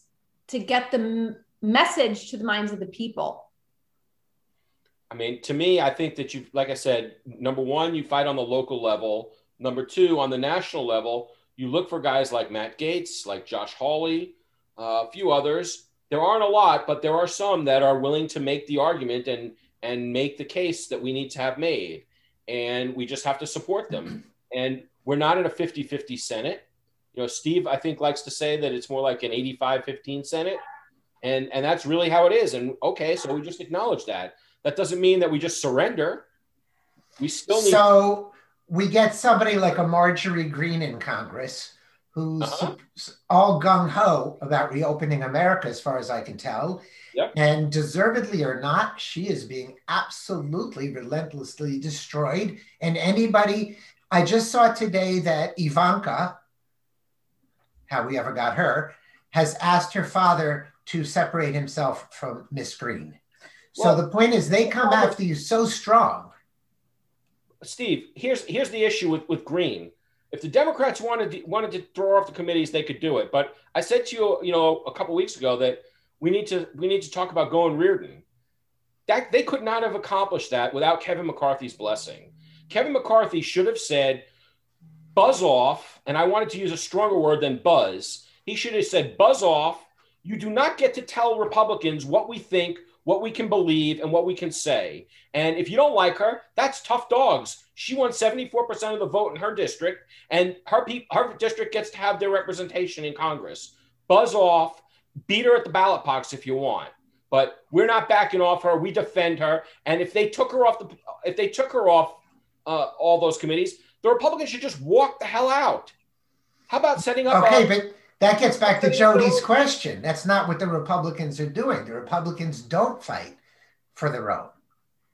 to get the m- message to the minds of the people? I mean, to me, I think that you, like I said, number one, you fight on the local level. Number two, on the national level, you look for guys like Matt Gaetz, like Josh Hawley, uh, a few others there aren't a lot, but there are some that are willing to make the argument and and make the case that we need to have made. And we just have to support them. And we're not in a 50-50 Senate. You know, Steve, I think, likes to say that it's more like an 85-15 Senate. And and that's really how it is. And okay, so we just acknowledge that. That doesn't mean that we just surrender. We still need So we get somebody like a Marjorie Greene in Congress who's uh-huh. all gung ho about reopening America, as far as I can tell. Yep. And deservedly or not, she is being absolutely relentlessly destroyed. And anybody, I just saw today that Ivanka, how we ever got her, has asked her father to separate himself from Miss Greene. So well, the point is, they come after you so strong. Steve, here's here's the issue with with Greene. If the Democrats wanted to, wanted to throw off the committees, they could do it. But I said to you, you know, a couple weeks ago that we need to we need to talk about going Reardon. That they could not have accomplished that without Kevin McCarthy's blessing. Kevin McCarthy should have said, "Buzz off," and I wanted to use a stronger word than buzz. He should have said, "Buzz off." You do not get to tell Republicans what we think what we can believe and what we can say. And if you don't like her, that's tough dogs. She won 74% of the vote in her district, and her, pe- her district gets to have their representation in Congress. Buzz off, beat her at the ballot box if you want. But we're not backing off her. We defend her. And if they took her off the, if they took her off uh, all those committees, the Republicans should just walk the hell out. How about setting up? Okay, a- but that gets back to Jody's question. That's not what the Republicans are doing. The Republicans don't fight for their own.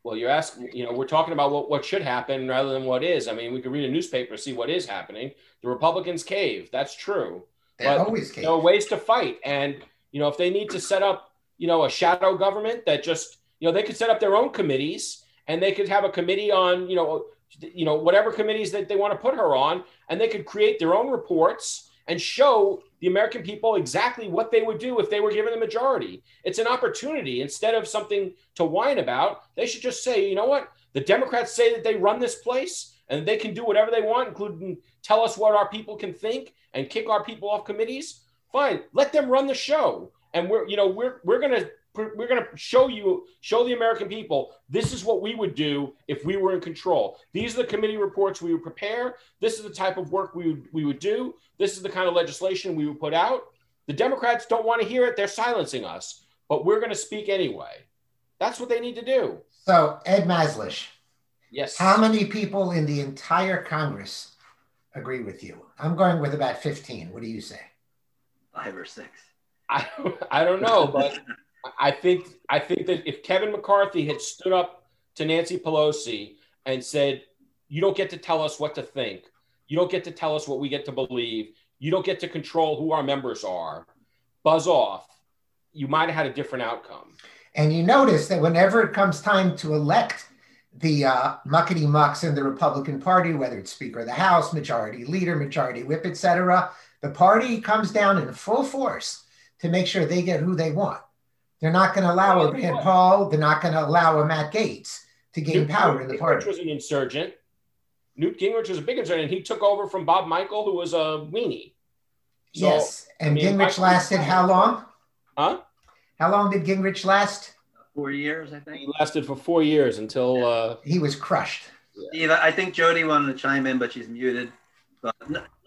Well, you're asking, you know, we're talking about what, what should happen rather than what is. I mean, we could read a newspaper, see what is happening. The Republicans cave. That's true. They always cave. There are ways to fight. And, you know, if they need to set up, you know, a shadow government that just, you know, they could set up their own committees and they could have a committee on, you know, you know, whatever committees that they want to put her on, and they could create their own reports and show the American people exactly what they would do if they were given the majority. It's an opportunity. Instead of something to whine about, they should just say, you know what? The Democrats say that they run this place and they can do whatever they want, including tell us what our people can think and kick our people off committees. Fine, let them run the show. And we're, you know, we're we're gonna we're going to show you show the american people this is what we would do if we were in control. These are the committee reports we would prepare. This is the type of work we would, we would do. This is the kind of legislation we would put out. The democrats don't want to hear it. They're silencing us but we're going to speak anyway. That's what they need to do. So ed maslish yes. how many people in the entire congress agree with you? I'm going with about 15 what do you say? Five or six. I, I don't know, but I think I think that if Kevin McCarthy had stood up to Nancy Pelosi and said, "You don't get to tell us what to think. You don't get to tell us what we get to believe. You don't get to control who our members are. Buzz off." You might have had a different outcome. And you notice that whenever it comes time to elect the uh, muckety mucks in the Republican Party, whether it's Speaker of the House, Majority Leader, Majority Whip, etc., the party comes down in full force to make sure they get who they want. They're not going to allow a Rand Paul. They're not going to allow a Matt Gaetz to gain Newt, power in the party. Gingrich was an insurgent. Newt Gingrich was a big insurgent. He took over from Bob Michel, who was a weenie. So, yes, and I mean, Gingrich lasted how long? Huh? How long did Gingrich last? Four years, I think. He lasted for four years until yeah. uh, he was crushed. Steve, I think Jody wanted to chime in, but she's muted. But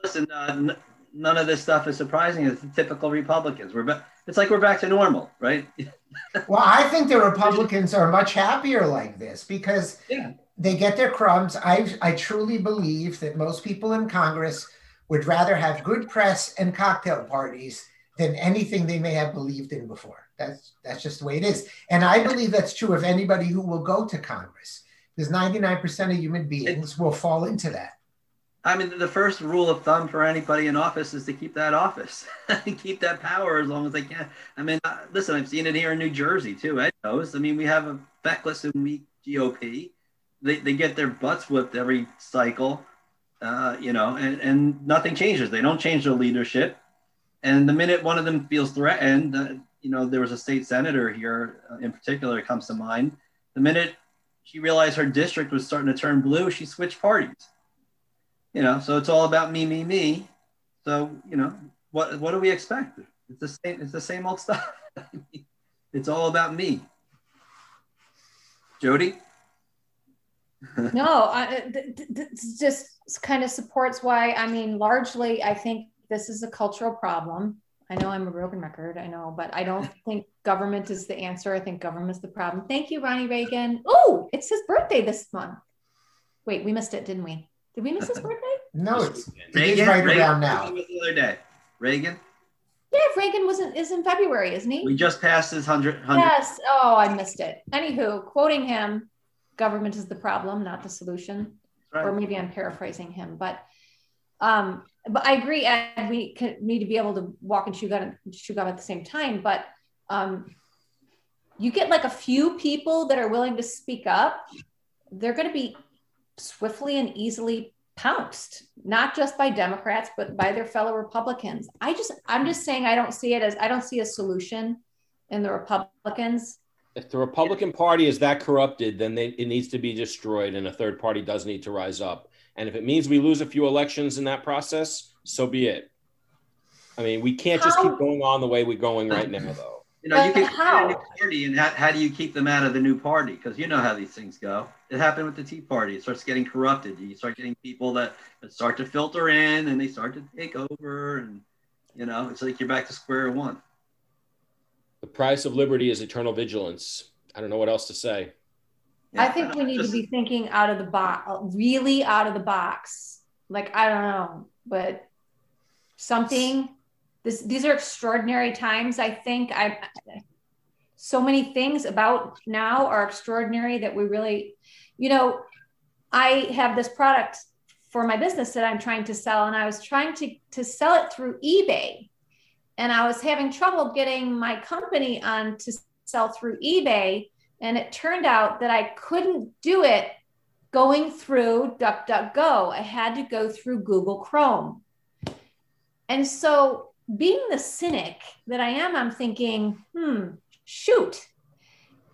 listen, uh, none of this stuff is surprising. It's the typical Republicans. We're ba- it's like we're back to normal, right? well, I think the Republicans are much happier like this because yeah. they get their crumbs. I I truly believe that most people in Congress would rather have good press and cocktail parties than anything they may have believed in before. That's that's just the way it is. And I believe that's true of anybody who will go to Congress. Because 99% of human beings will fall into that. I mean, the first rule of thumb for anybody in office is to keep that office and keep that power as long as they can. I mean, uh, listen, I've seen it here in New Jersey too. Ed knows. I mean, we have a feckless and weak GOP. They, they get their butts whipped every cycle, uh, you know, and, and nothing changes. They don't change their leadership. And the minute one of them feels threatened, uh, you know, there was a state senator here uh, in particular comes to mind. The minute she realized her district was starting to turn blue, she switched parties you know, so it's all about me, me, me. So, you know, what what do we expect? It's the same, it's the same old stuff. it's all about me. Jody? no, I, this just kind of supports why, I mean, largely, I think this is a cultural problem. I know I'm a broken record, I know, but I don't think government is the answer. I think government is the problem. Thank you, Ronnie Reagan. Oh, it's his birthday this month. Wait, we missed it, didn't we? Did we miss his birthday? no, it's Reagan, it is right Reagan, around now. The other day, Reagan. Yeah, Reagan wasn't is in February, isn't he? We just passed his hundred. Yes. Oh, I missed it. Anywho, quoting him, government is the problem, not the solution. Right. Or maybe I'm paraphrasing him, but um, but I agree, Ed. We need to be able to walk and chew gum, chew gum at the same time. But um, you get like a few people that are willing to speak up, they're going to be swiftly and easily pounced, not just by Democrats, but by their fellow Republicans. I just, I'm just saying, I don't see it as, I don't see a solution in the Republicans. If the Republican Party is that corrupted, then they, it needs to be destroyed, and a third party does need to rise up. And if it means we lose a few elections in that process, so be it. I mean, we can't just keep going on the way we're going right now, though. You know, you can how? New party, and how, how do you keep them out of the new party? Because you know how these things go. It happened with the Tea Party. It starts getting corrupted. You start getting people that, that start to filter in, and they start to take over, and you know, it's like you're back to square one. The price of liberty is eternal vigilance. I don't know what else to say. Yeah, I think we need just, to be thinking out of the box, really out of the box. Like I don't know, but something this these are extraordinary times. I think i so many things about now are extraordinary that we really you know i have this product for my business that i'm trying to sell and i was trying to to sell it through ebay. And i was having trouble getting my company on to sell through ebay. And it turned out that i couldn't do it going through duckduckgo. I had to go through google chrome. And so being the cynic that I am, I'm thinking, hmm, shoot,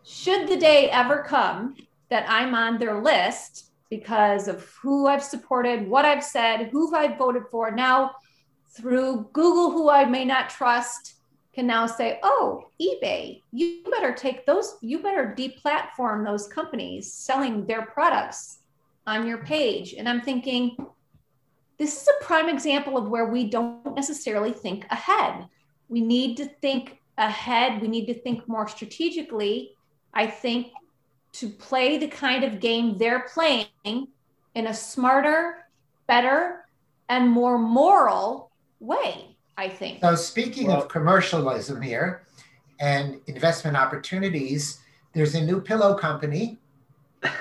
should the day ever come that I'm on their list because of who I've supported, what I've said, who I've voted for, now through Google, who I may not trust, can now say, oh, eBay, you better take those, you better deplatform those companies selling their products on your page. And I'm thinking, this is a prime example of where we don't necessarily think ahead. We need to think ahead. We need to think more strategically. I think to play the kind of game they're playing in a smarter, better, and more moral way, I think. So, speaking well, of commercialism here and investment opportunities, there's a new pillow company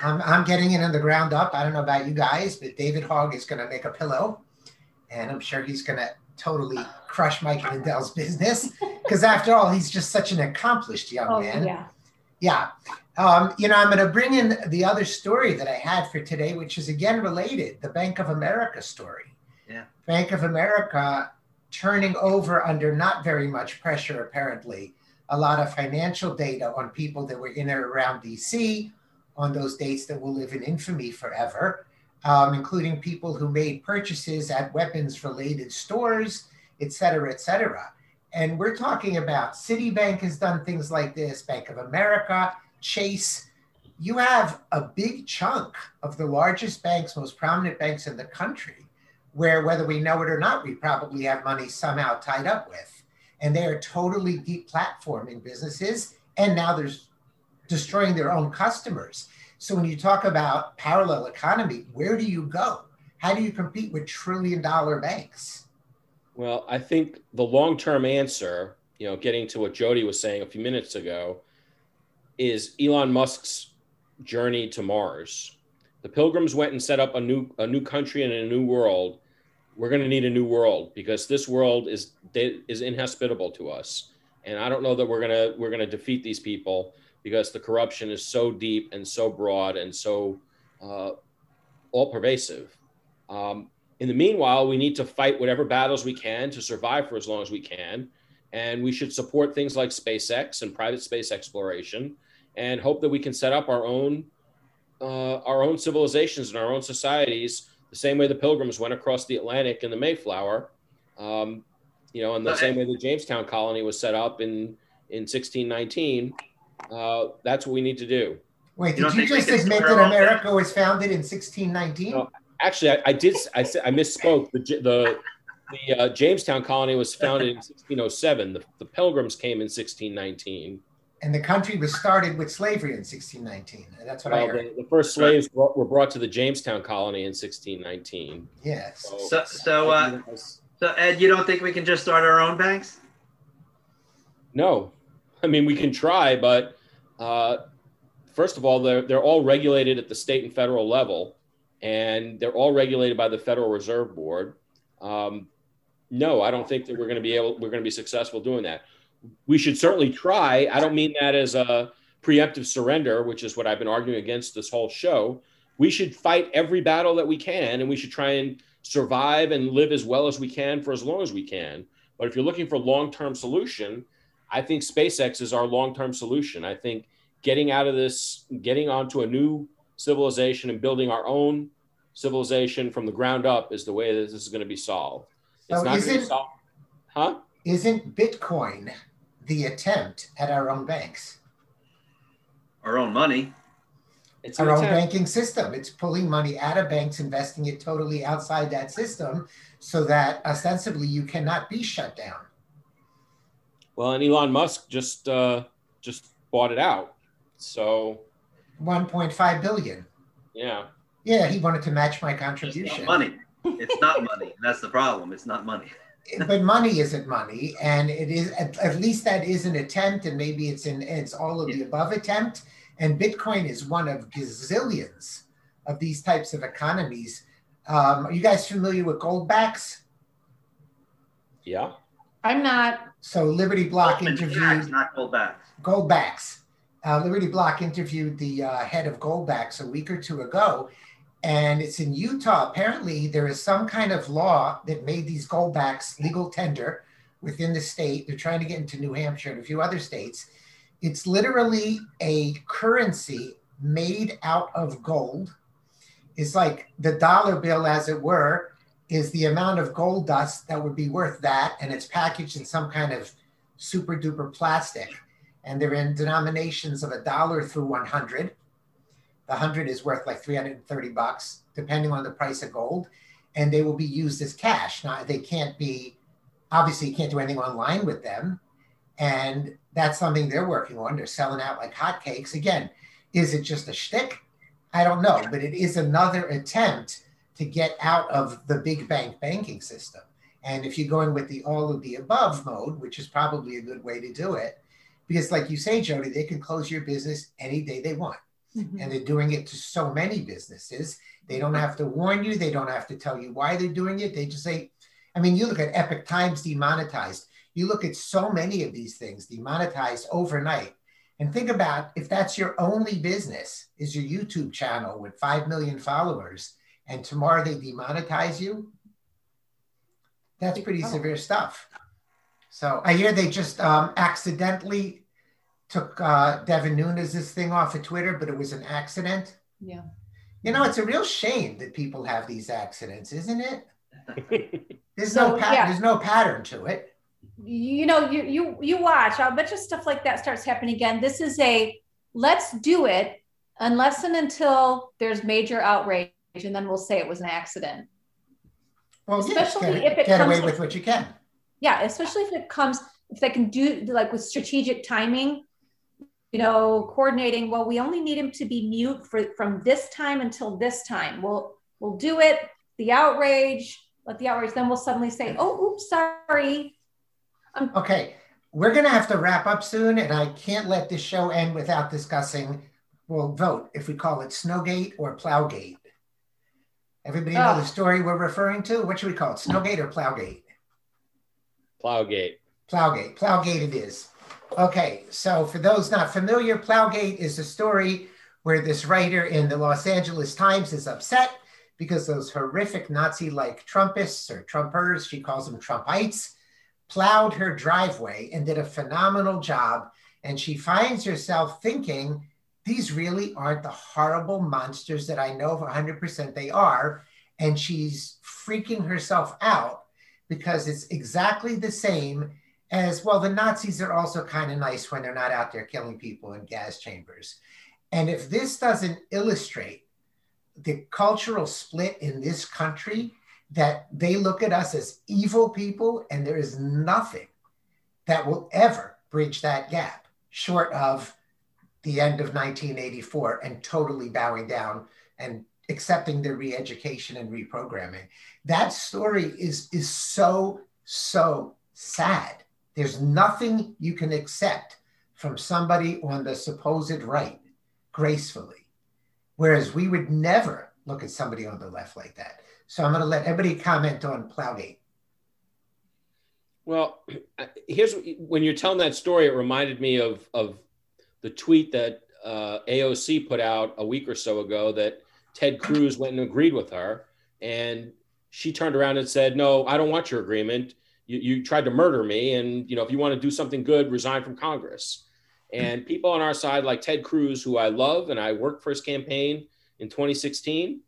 I'm, I'm getting it in the ground up. I don't know about you guys, but David Hogg is going to make a pillow, and I'm sure he's going to totally crush Mike Lindell's business because, after all, he's just such an accomplished young oh, man. Yeah. Yeah. Um, you know, I'm going to bring in the other story that I had for today, which is again related the Bank of America story. Yeah. Bank of America turning over under not very much pressure, apparently, a lot of financial data on people that were in or around DC on those dates that will live in infamy forever, um, including people who made purchases at weapons related stores, et cetera, et cetera. And we're talking about Citibank has done things like this, Bank of America, Chase. You have a big chunk of the largest banks, most prominent banks in the country, where whether we know it or not, we probably have money somehow tied up with. And they are totally deplatforming businesses. And now there's destroying their own customers. So when you talk about parallel economy, where do you go? How do you compete with trillion dollar banks? Well, I think the long term answer, you know, getting to what Jody was saying a few minutes ago, is Elon Musk's journey to Mars. The pilgrims went and set up a new a new country and a new world. We're going to need a new world because this world is is inhospitable to us, and I don't know that we're gonna we're gonna defeat these people because the corruption is so deep and so broad and so uh, all pervasive. Um, in the meanwhile, we need to fight whatever battles we can to survive for as long as we can. And we should support things like SpaceX and private space exploration and hope that we can set up our own uh, our own civilizations and our own societies the same way the pilgrims went across the Atlantic in the Mayflower. Um, you know, in the same way the Jamestown colony was set up in in 1619 uh, that's what we need to do. Wait, did you, you just admit that America was founded in 1619? No, actually, I, I, did. I said I misspoke. The the, the uh, Jamestown colony was founded in 1607. The, the Pilgrims came in 1619. And the country was started with slavery in 1619. That's what well, I heard. The, the first slaves right. were brought to the Jamestown colony in 1619. Yes. So, so, so, uh, so Ed, you don't think we can just start our own banks? No, I mean, we can try, but uh, first of all, they're, they're all regulated at the state and federal level, and they're all regulated by the Federal Reserve Board. Um, no, I don't think that we're going to be able, we're going to be successful doing that. We should certainly try. I don't mean that as a preemptive surrender, which is what I've been arguing against this whole show. we should fight every battle that we can and we should try and survive and live as well as we can for as long as we can. But if you're looking for long-term solution, I think SpaceX is our long-term solution. I think getting out of this, getting onto a new civilization and building our own civilization from the ground up is the way that this is going to be solved. It's So not going to it- solve, huh? Isn't Bitcoin the attempt at our own banks, Our own money. It's an our own attempt. banking system? It's pulling money out of banks, investing it totally outside that system so that ostensibly you cannot be shut down. Well, and Elon Musk just uh, just bought it out. So 1.5 billion. yeah, Yeah, he wanted to match my It's contribution. not money. It's not money. That's the problem. It's not money. but money isn't money, and it is at, at least that is an attempt, and maybe it's in it's all of the above attempt. And Bitcoin is one of gazillions of these types of economies. Um, are you guys familiar with goldbacks? yeah. I'm not. So Liberty Block Goldman Sachs, interviewed not Goldbacks. Goldbacks. Uh, Liberty Block interviewed the uh, head of Goldbacks a week or two ago, and it's in Utah. Apparently, there is some kind of law that made these Goldbacks legal tender within the state. They're trying to get into New Hampshire and a few other states. It's literally a currency made out of gold. It's like the dollar bill, as it were, is the amount of gold dust that would be worth that, and it's packaged in some kind of super duper plastic and they're in denominations of a dollar through 100. The 100 is worth like 330 bucks, depending on the price of gold, and they will be used as cash. Now, they can't be, obviously, you can't do anything online with them. And that's something they're working on. They're selling out like hotcakes. Again, is it just a shtick? I don't know, but it is another attempt to get out of the big bank banking system. And if you're going with the all of the above mode, which is probably a good way to do it, because like you say, Jody, they can close your business any day they want. Mm-hmm. And they're doing it to so many businesses. They don't have to warn you, they don't have to tell you why they're doing it. They just say, I mean, you look at Epoch Times demonetized, you look at so many of these things demonetized overnight. And think about if that's your only business, is your YouTube channel with 5 million followers, and tomorrow they demonetize you, that's pretty Oh. severe stuff. So I hear they just um, accidentally took uh, Devin Nunes' thing off of Twitter, but it was an accident. Yeah. You know, it's a real shame that people have these accidents, isn't it? There's So, no pat- yeah. there's no pattern to it. you know you you you watch i'll bet you stuff like that starts happening again this is a let's do it unless and until there's major outrage and then we'll say it was an accident Well, yeah, Especially get, if it get away comes- with what you can. yeah especially if it comes if they can do like with strategic timing you know coordinating well we only need him to be mute for from this time until this time we'll we'll do it the outrage let the outrage then we'll suddenly say oh oops sorry um, Okay, we're going to have to wrap up soon, and I can't let this show end without discussing. We'll vote if we call it Snowgate or Plowgate. Everybody know Oh. the story we're referring to? What should we call it? Snowgate or Plowgate? Plowgate. Plowgate. Plowgate it is. Okay, so for those not familiar, Plowgate is a story where this writer in the Los Angeles Times is upset because those horrific Nazi like Trumpists or Trumpers, she calls them Trumpites, plowed her driveway and did a phenomenal job. And she finds herself thinking, these really aren't the horrible monsters that I know of 100% they are. And she's freaking herself out because it's exactly the same as well. The Nazis are also kind of nice when they're not out there killing people in gas chambers. And if this doesn't illustrate the cultural split in this country, that they look at us as evil people, and there is nothing that will ever bridge that gap short of the end of 1984 and totally bowing down and accepting their re-education and reprogramming. That story is is so so sad. There's nothing you can accept from somebody on the supposed right gracefully. Whereas we would never look at somebody on the left like that. So I'm going to let everybody comment on Plowgate. Well, here's when you're telling that story, it reminded me of of the tweet that uh, AOC put out a week or so ago that Ted Cruz went and agreed with her, and she turned around and said, "No, I don't want your agreement. You, you tried to murder me, and you know if you want to do something good, resign from Congress." And people on our side, like Ted Cruz, who I love and I worked for his campaign in 2016,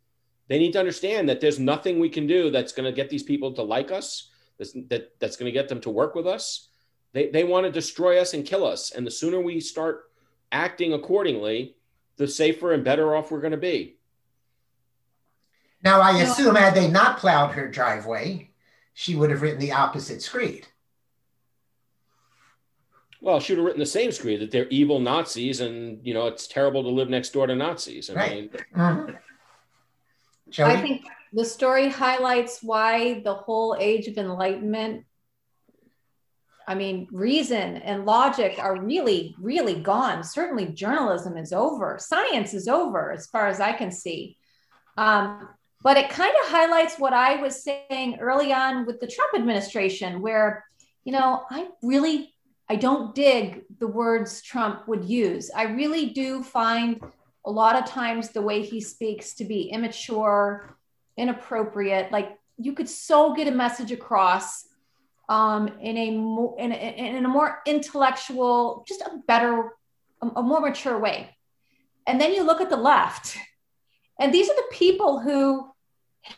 they need to understand that there's nothing we can do that's going to get these people to like us, that's, that, that's going to get them to work with us. They, they want to destroy us and kill us. And the sooner we start acting accordingly, the safer and better off we're going to be. Now, I assume had they not plowed her driveway, she would have written the opposite screed. Well, she would have written the same screed that they're evil Nazis and, you know, it's terrible to live next door to Nazis. I right. mean, mm-hmm. I think the story highlights why the whole age of enlightenment I mean, reason and logic are really, really gone. Certainly, journalism is over. Science is over, as far as I can see. Um, but it kind of highlights what I was saying early on with the Trump administration, where, you know, I really, I don't dig the words Trump would use. I really do find a lot of times the way he speaks to be immature, inappropriate. Like you could so get a message across um, in a more in a, in a more intellectual, just a better, a, a more mature way. And then you look at the left, and these are the people who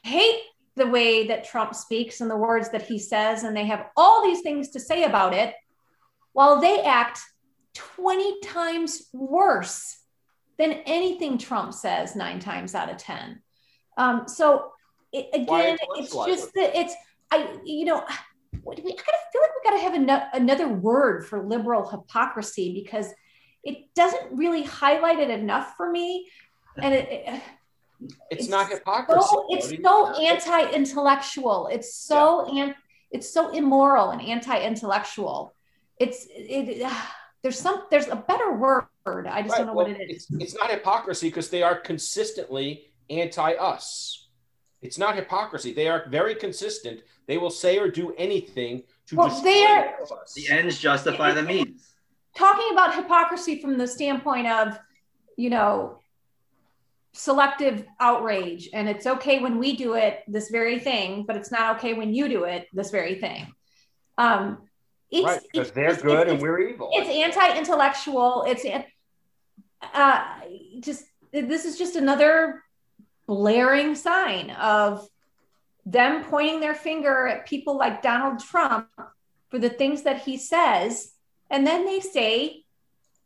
hate the way that Trump speaks and the words that he says, and they have all these things to say about it, while they act 20 times worse than anything Trump says nine times out of 10. Um, so it, again, it's just that it's, I, you know, what, we, I kind of feel like we got to have an, another word for liberal hypocrisy because it doesn't really highlight it enough for me. And it, it it's, it's, not hypocrisy. So, it's so anti-intellectual. It's so yeah. and it's so immoral and anti-intellectual. It's it, uh, there's some there's a better word. I just right. don't know well, what it is. It's, it's not hypocrisy because they are consistently anti-us. It's not hypocrisy. They are very consistent. They will say or do anything to well, they are, the ends justify the means. Talking about hypocrisy from the standpoint of, you know, selective outrage and it's okay when we do it this very thing but it's not okay when you do it this very thing um it's, right, because they're it's, good it's, and we're evil it's anti-intellectual it's uh just this is just another blaring sign of them pointing their finger at people like Donald Trump for the things that he says and then they say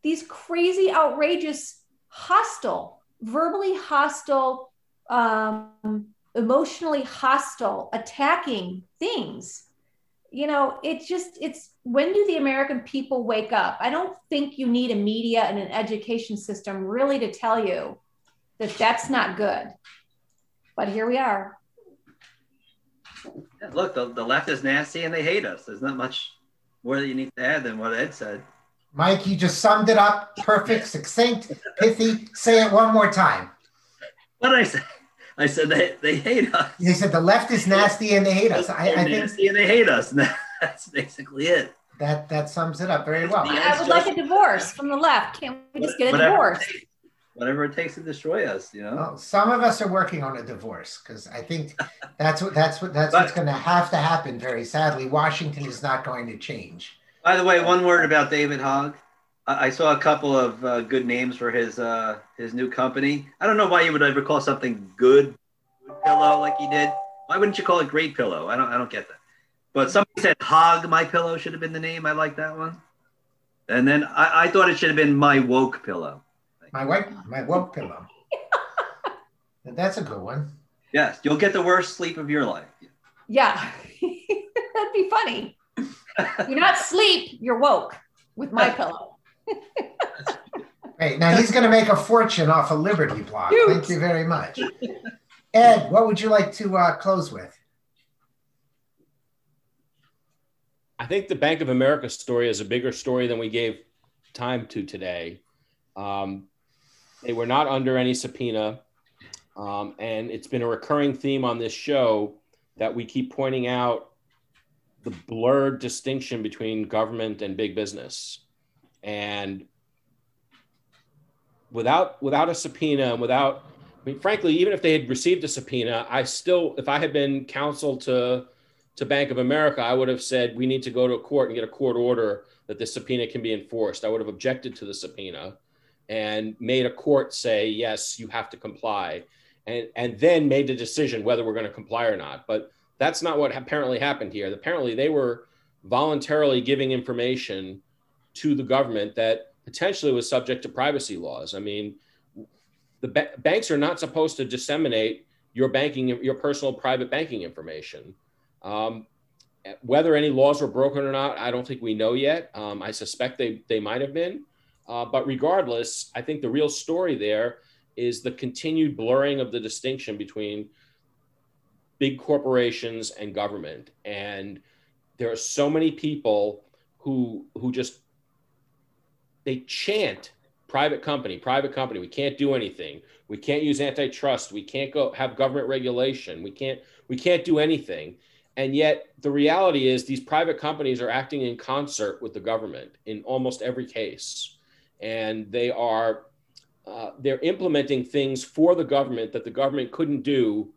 these crazy outrageous hostile verbally hostile, um, emotionally hostile, attacking things. You know, it's just, it's when do the American people wake up? I don't think you need a media and an education system really to tell you that that's not good. But here we are. Yeah, look, the, the left is nasty and they hate us. There's not much more that you need to add than what Ed said. Mike, you just summed it up. Perfect, succinct, pithy. Say it one more time. What did I say? I said they, they hate us. They said the left is nasty and they hate us. I, I nasty and they hate us. That's basically it. That that sums it up very well. I would like a divorce from the left. Can't we just get a divorce? Whatever it takes to destroy us, you know. Well, some of us are working on a divorce because I think that's what that's what that's but, what's going to have to happen. Very sadly, Washington is not going to change. By the way, one word about David Hogg. I saw a couple of uh, good names for his uh, his new company. I don't know why you would ever call something good, good pillow like he did. Why wouldn't you call it great pillow? I don't I don't get that. But somebody said Hog My Pillow should have been the name. I like that one. And then I, I thought it should have been My Woke Pillow. My woke my woke pillow. That's a good one. Yes, you'll get the worst sleep of your life. Yeah, that'd be funny. you're not sleep, you're woke with my pillow. Right now he's going to make a fortune off a Liberty block. Cute. Thank you very much. Ed, what would you like to uh, close with? I think the Bank of America story is a bigger story than we gave time to today. Um, they were not under any subpoena. Um, and it's been a recurring theme on this show that we keep pointing out the blurred distinction between government and big business. And without without a subpoena and without I mean, frankly, even if they had received a subpoena, I still, if I had been counsel to to Bank of America, I would have said we need to go to a court and get a court order that the subpoena can be enforced. I would have objected to the subpoena and made a court say yes, you have to comply, and and then made the decision whether we're going to comply or not. But that's not what apparently happened here. Apparently, they were voluntarily giving information to the government that potentially was subject to privacy laws. I mean, the ba- banks are not supposed to disseminate your banking, your personal private banking information. Um, whether any laws were broken or not, I don't think we know yet. Um, I suspect they they might have been, uh, but regardless, I think the real story there is the continued blurring of the distinction between big corporations and government, and there are so many people who who just they chant private company, private company. We can't do anything. We can't use antitrust. We can't go have government regulation. We can't we can't do anything. And yet the reality is these private companies are acting in concert with the government in almost every case. And they are uh, they're implementing things for the government that the government couldn't do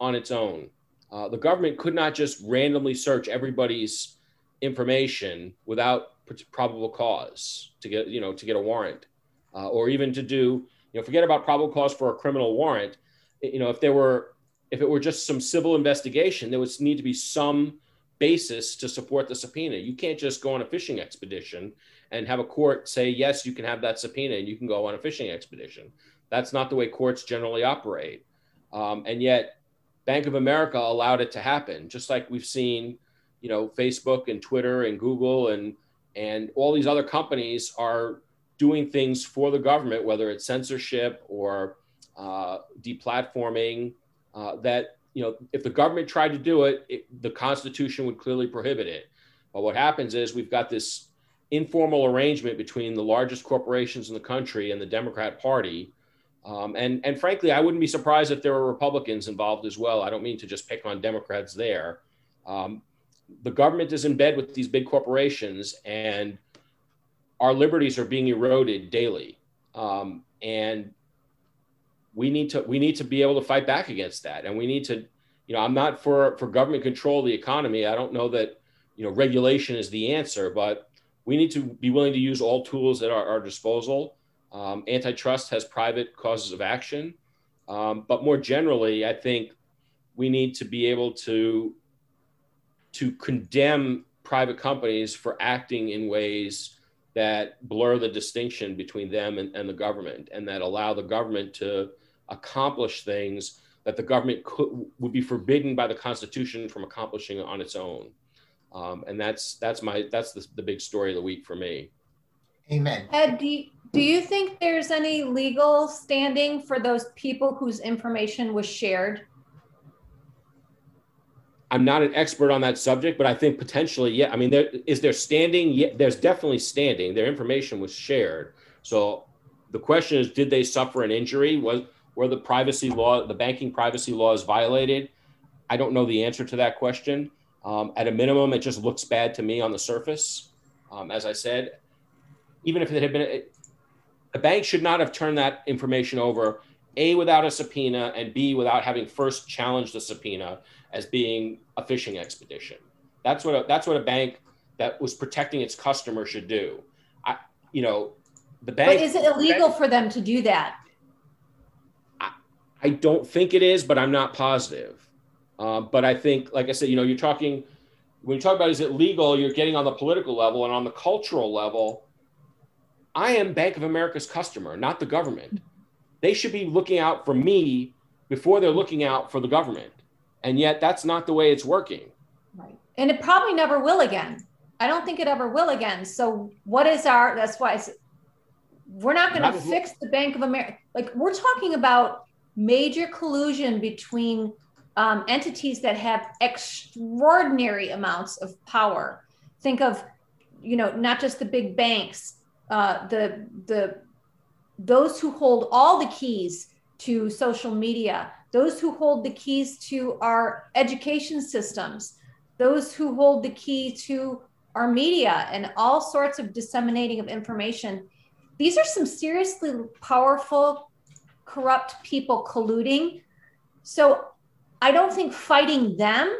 on its own. Uh, the government could not just randomly search everybody's information without probable cause to get you know to get a warrant uh, or even to do you know forget about probable cause for a criminal warrant you know if there were if it were just some civil investigation there would need to be some basis to support the subpoena you can't just go on a fishing expedition and have a court say yes you can have that subpoena and you can go on a fishing expedition that's not the way courts generally operate um, and yet bank of america allowed it to happen just like we've seen you know facebook and twitter and google and and all these other companies are doing things for the government, whether it's censorship or uh, deplatforming, uh, that you know if the government tried to do it, it, the Constitution would clearly prohibit it. But what happens is we've got this informal arrangement between the largest corporations in the country and the Democrat Party. Um, and, and frankly, I wouldn't be surprised if there were Republicans involved as well. I don't mean to just pick on Democrats there. Um, the government is in bed with these big corporations, and our liberties are being eroded daily, um, and we need to we need to be able to fight back against that. And we need to, you know, I'm not for for government control of the economy. I don't know that you know regulation is the answer, but we need to be willing to use all tools at our, our disposal. Um, antitrust has private causes of action, um, but more generally, I think we need to be able to to condemn private companies for acting in ways that blur the distinction between them and, and, the government and that allow the government to accomplish things that the government could, would be forbidden by the constitution from accomplishing on its own um, and that's that's my that's the, the big story of the week for me amen ed do you, do you think there's any legal standing for those people whose information was shared I'm not an expert on that subject, but I think potentially, yeah. I mean, there is there standing. Yeah, there's definitely standing. Their information was shared. So the question is, did they suffer an injury? Was were the privacy law, the banking privacy laws violated? I don't know the answer to that question. Um, at a minimum, it just looks bad to me on the surface. Um, as I said, even if it had been, a bank should not have turned that information over. A without a subpoena and B without having first challenged the subpoena as being a fishing expedition. That's what a, that's what a bank that was protecting its customer should do. I, you know, the bank. But is it illegal bank, for them to do that? I, I don't think it is, but I'm not positive. Um, but I think, like I said, you know, you're talking when you talk about is it legal, you're getting on the political level and on the cultural level. I am Bank of America's customer, not the government. They should be looking out for me before they're looking out for the government. And yet that's not the way it's working. Right. And it probably never will again. I don't think it ever will again. So what is our that's why we're not going to fix the Bank of America. Like we're talking about major collusion between um, entities that have extraordinary amounts of power. Think of, you know, not just the big banks, uh, the the those who hold all the keys to social media, those who hold the keys to our education systems, those who hold the key to our media and all sorts of disseminating of information. These are some seriously powerful corrupt people colluding. So I don't think fighting them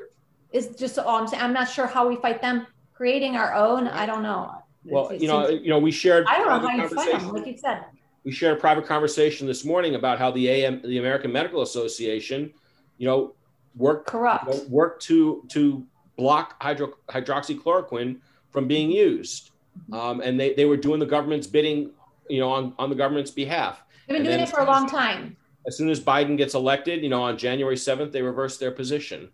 is just all I'm saying. I'm not sure how we fight them. Creating our own, I don't know. Well, you know, you know, we shared. I don't know how you fight them, like you said. We shared a private conversation this morning about how the AM, the American Medical Association, you know, work corrupt, you know, work to to block hydro, hydroxychloroquine from being used, mm-hmm. um, and they they were doing the government's bidding, you know, on on the government's behalf. They've been and doing it for a long time. As soon as Biden gets elected, you know, on January 7th, they reverse their position.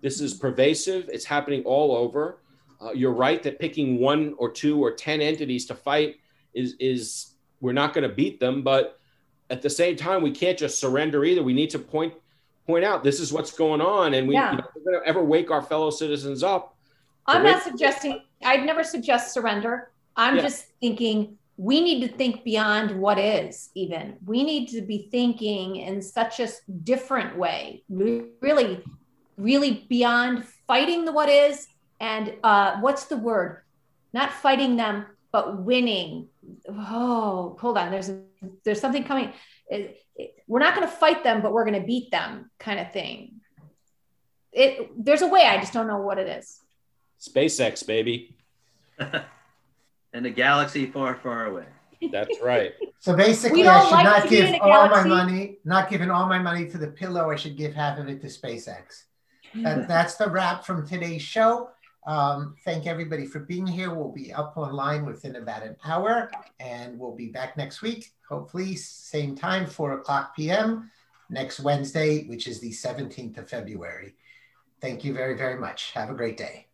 This is pervasive. It's happening all over. Uh, you're right that picking one or two or 10 entities to fight is, is we're not going to beat them. But at the same time, we can't just surrender either. We need to point point out this is what's going on. And we, yeah. you know, we're going to ever wake our fellow citizens up. I'm not suggesting, I'd never suggest surrender. I'm yeah. just thinking we need to think beyond what is even. We need to be thinking in such a different way really really beyond fighting the what is and uh, what's the word? Not fighting them but winning. Oh hold on there's there's something coming. It, it, we're not going to fight them but we're going to beat them kind of thing. It there's a way i just don't know what it is. Spacex baby in a galaxy far, far away. That's right. So basically, I should like not give all my money, not giving all my money to the pillow. I should give half of it to SpaceX. That, that's the wrap from today's show. Um, thank everybody for being here. We'll be up online within about an hour, and we'll be back next week. Hopefully, same time, four o'clock p.m. next Wednesday, which is the 17th of February. Thank you very, very much. Have a great day.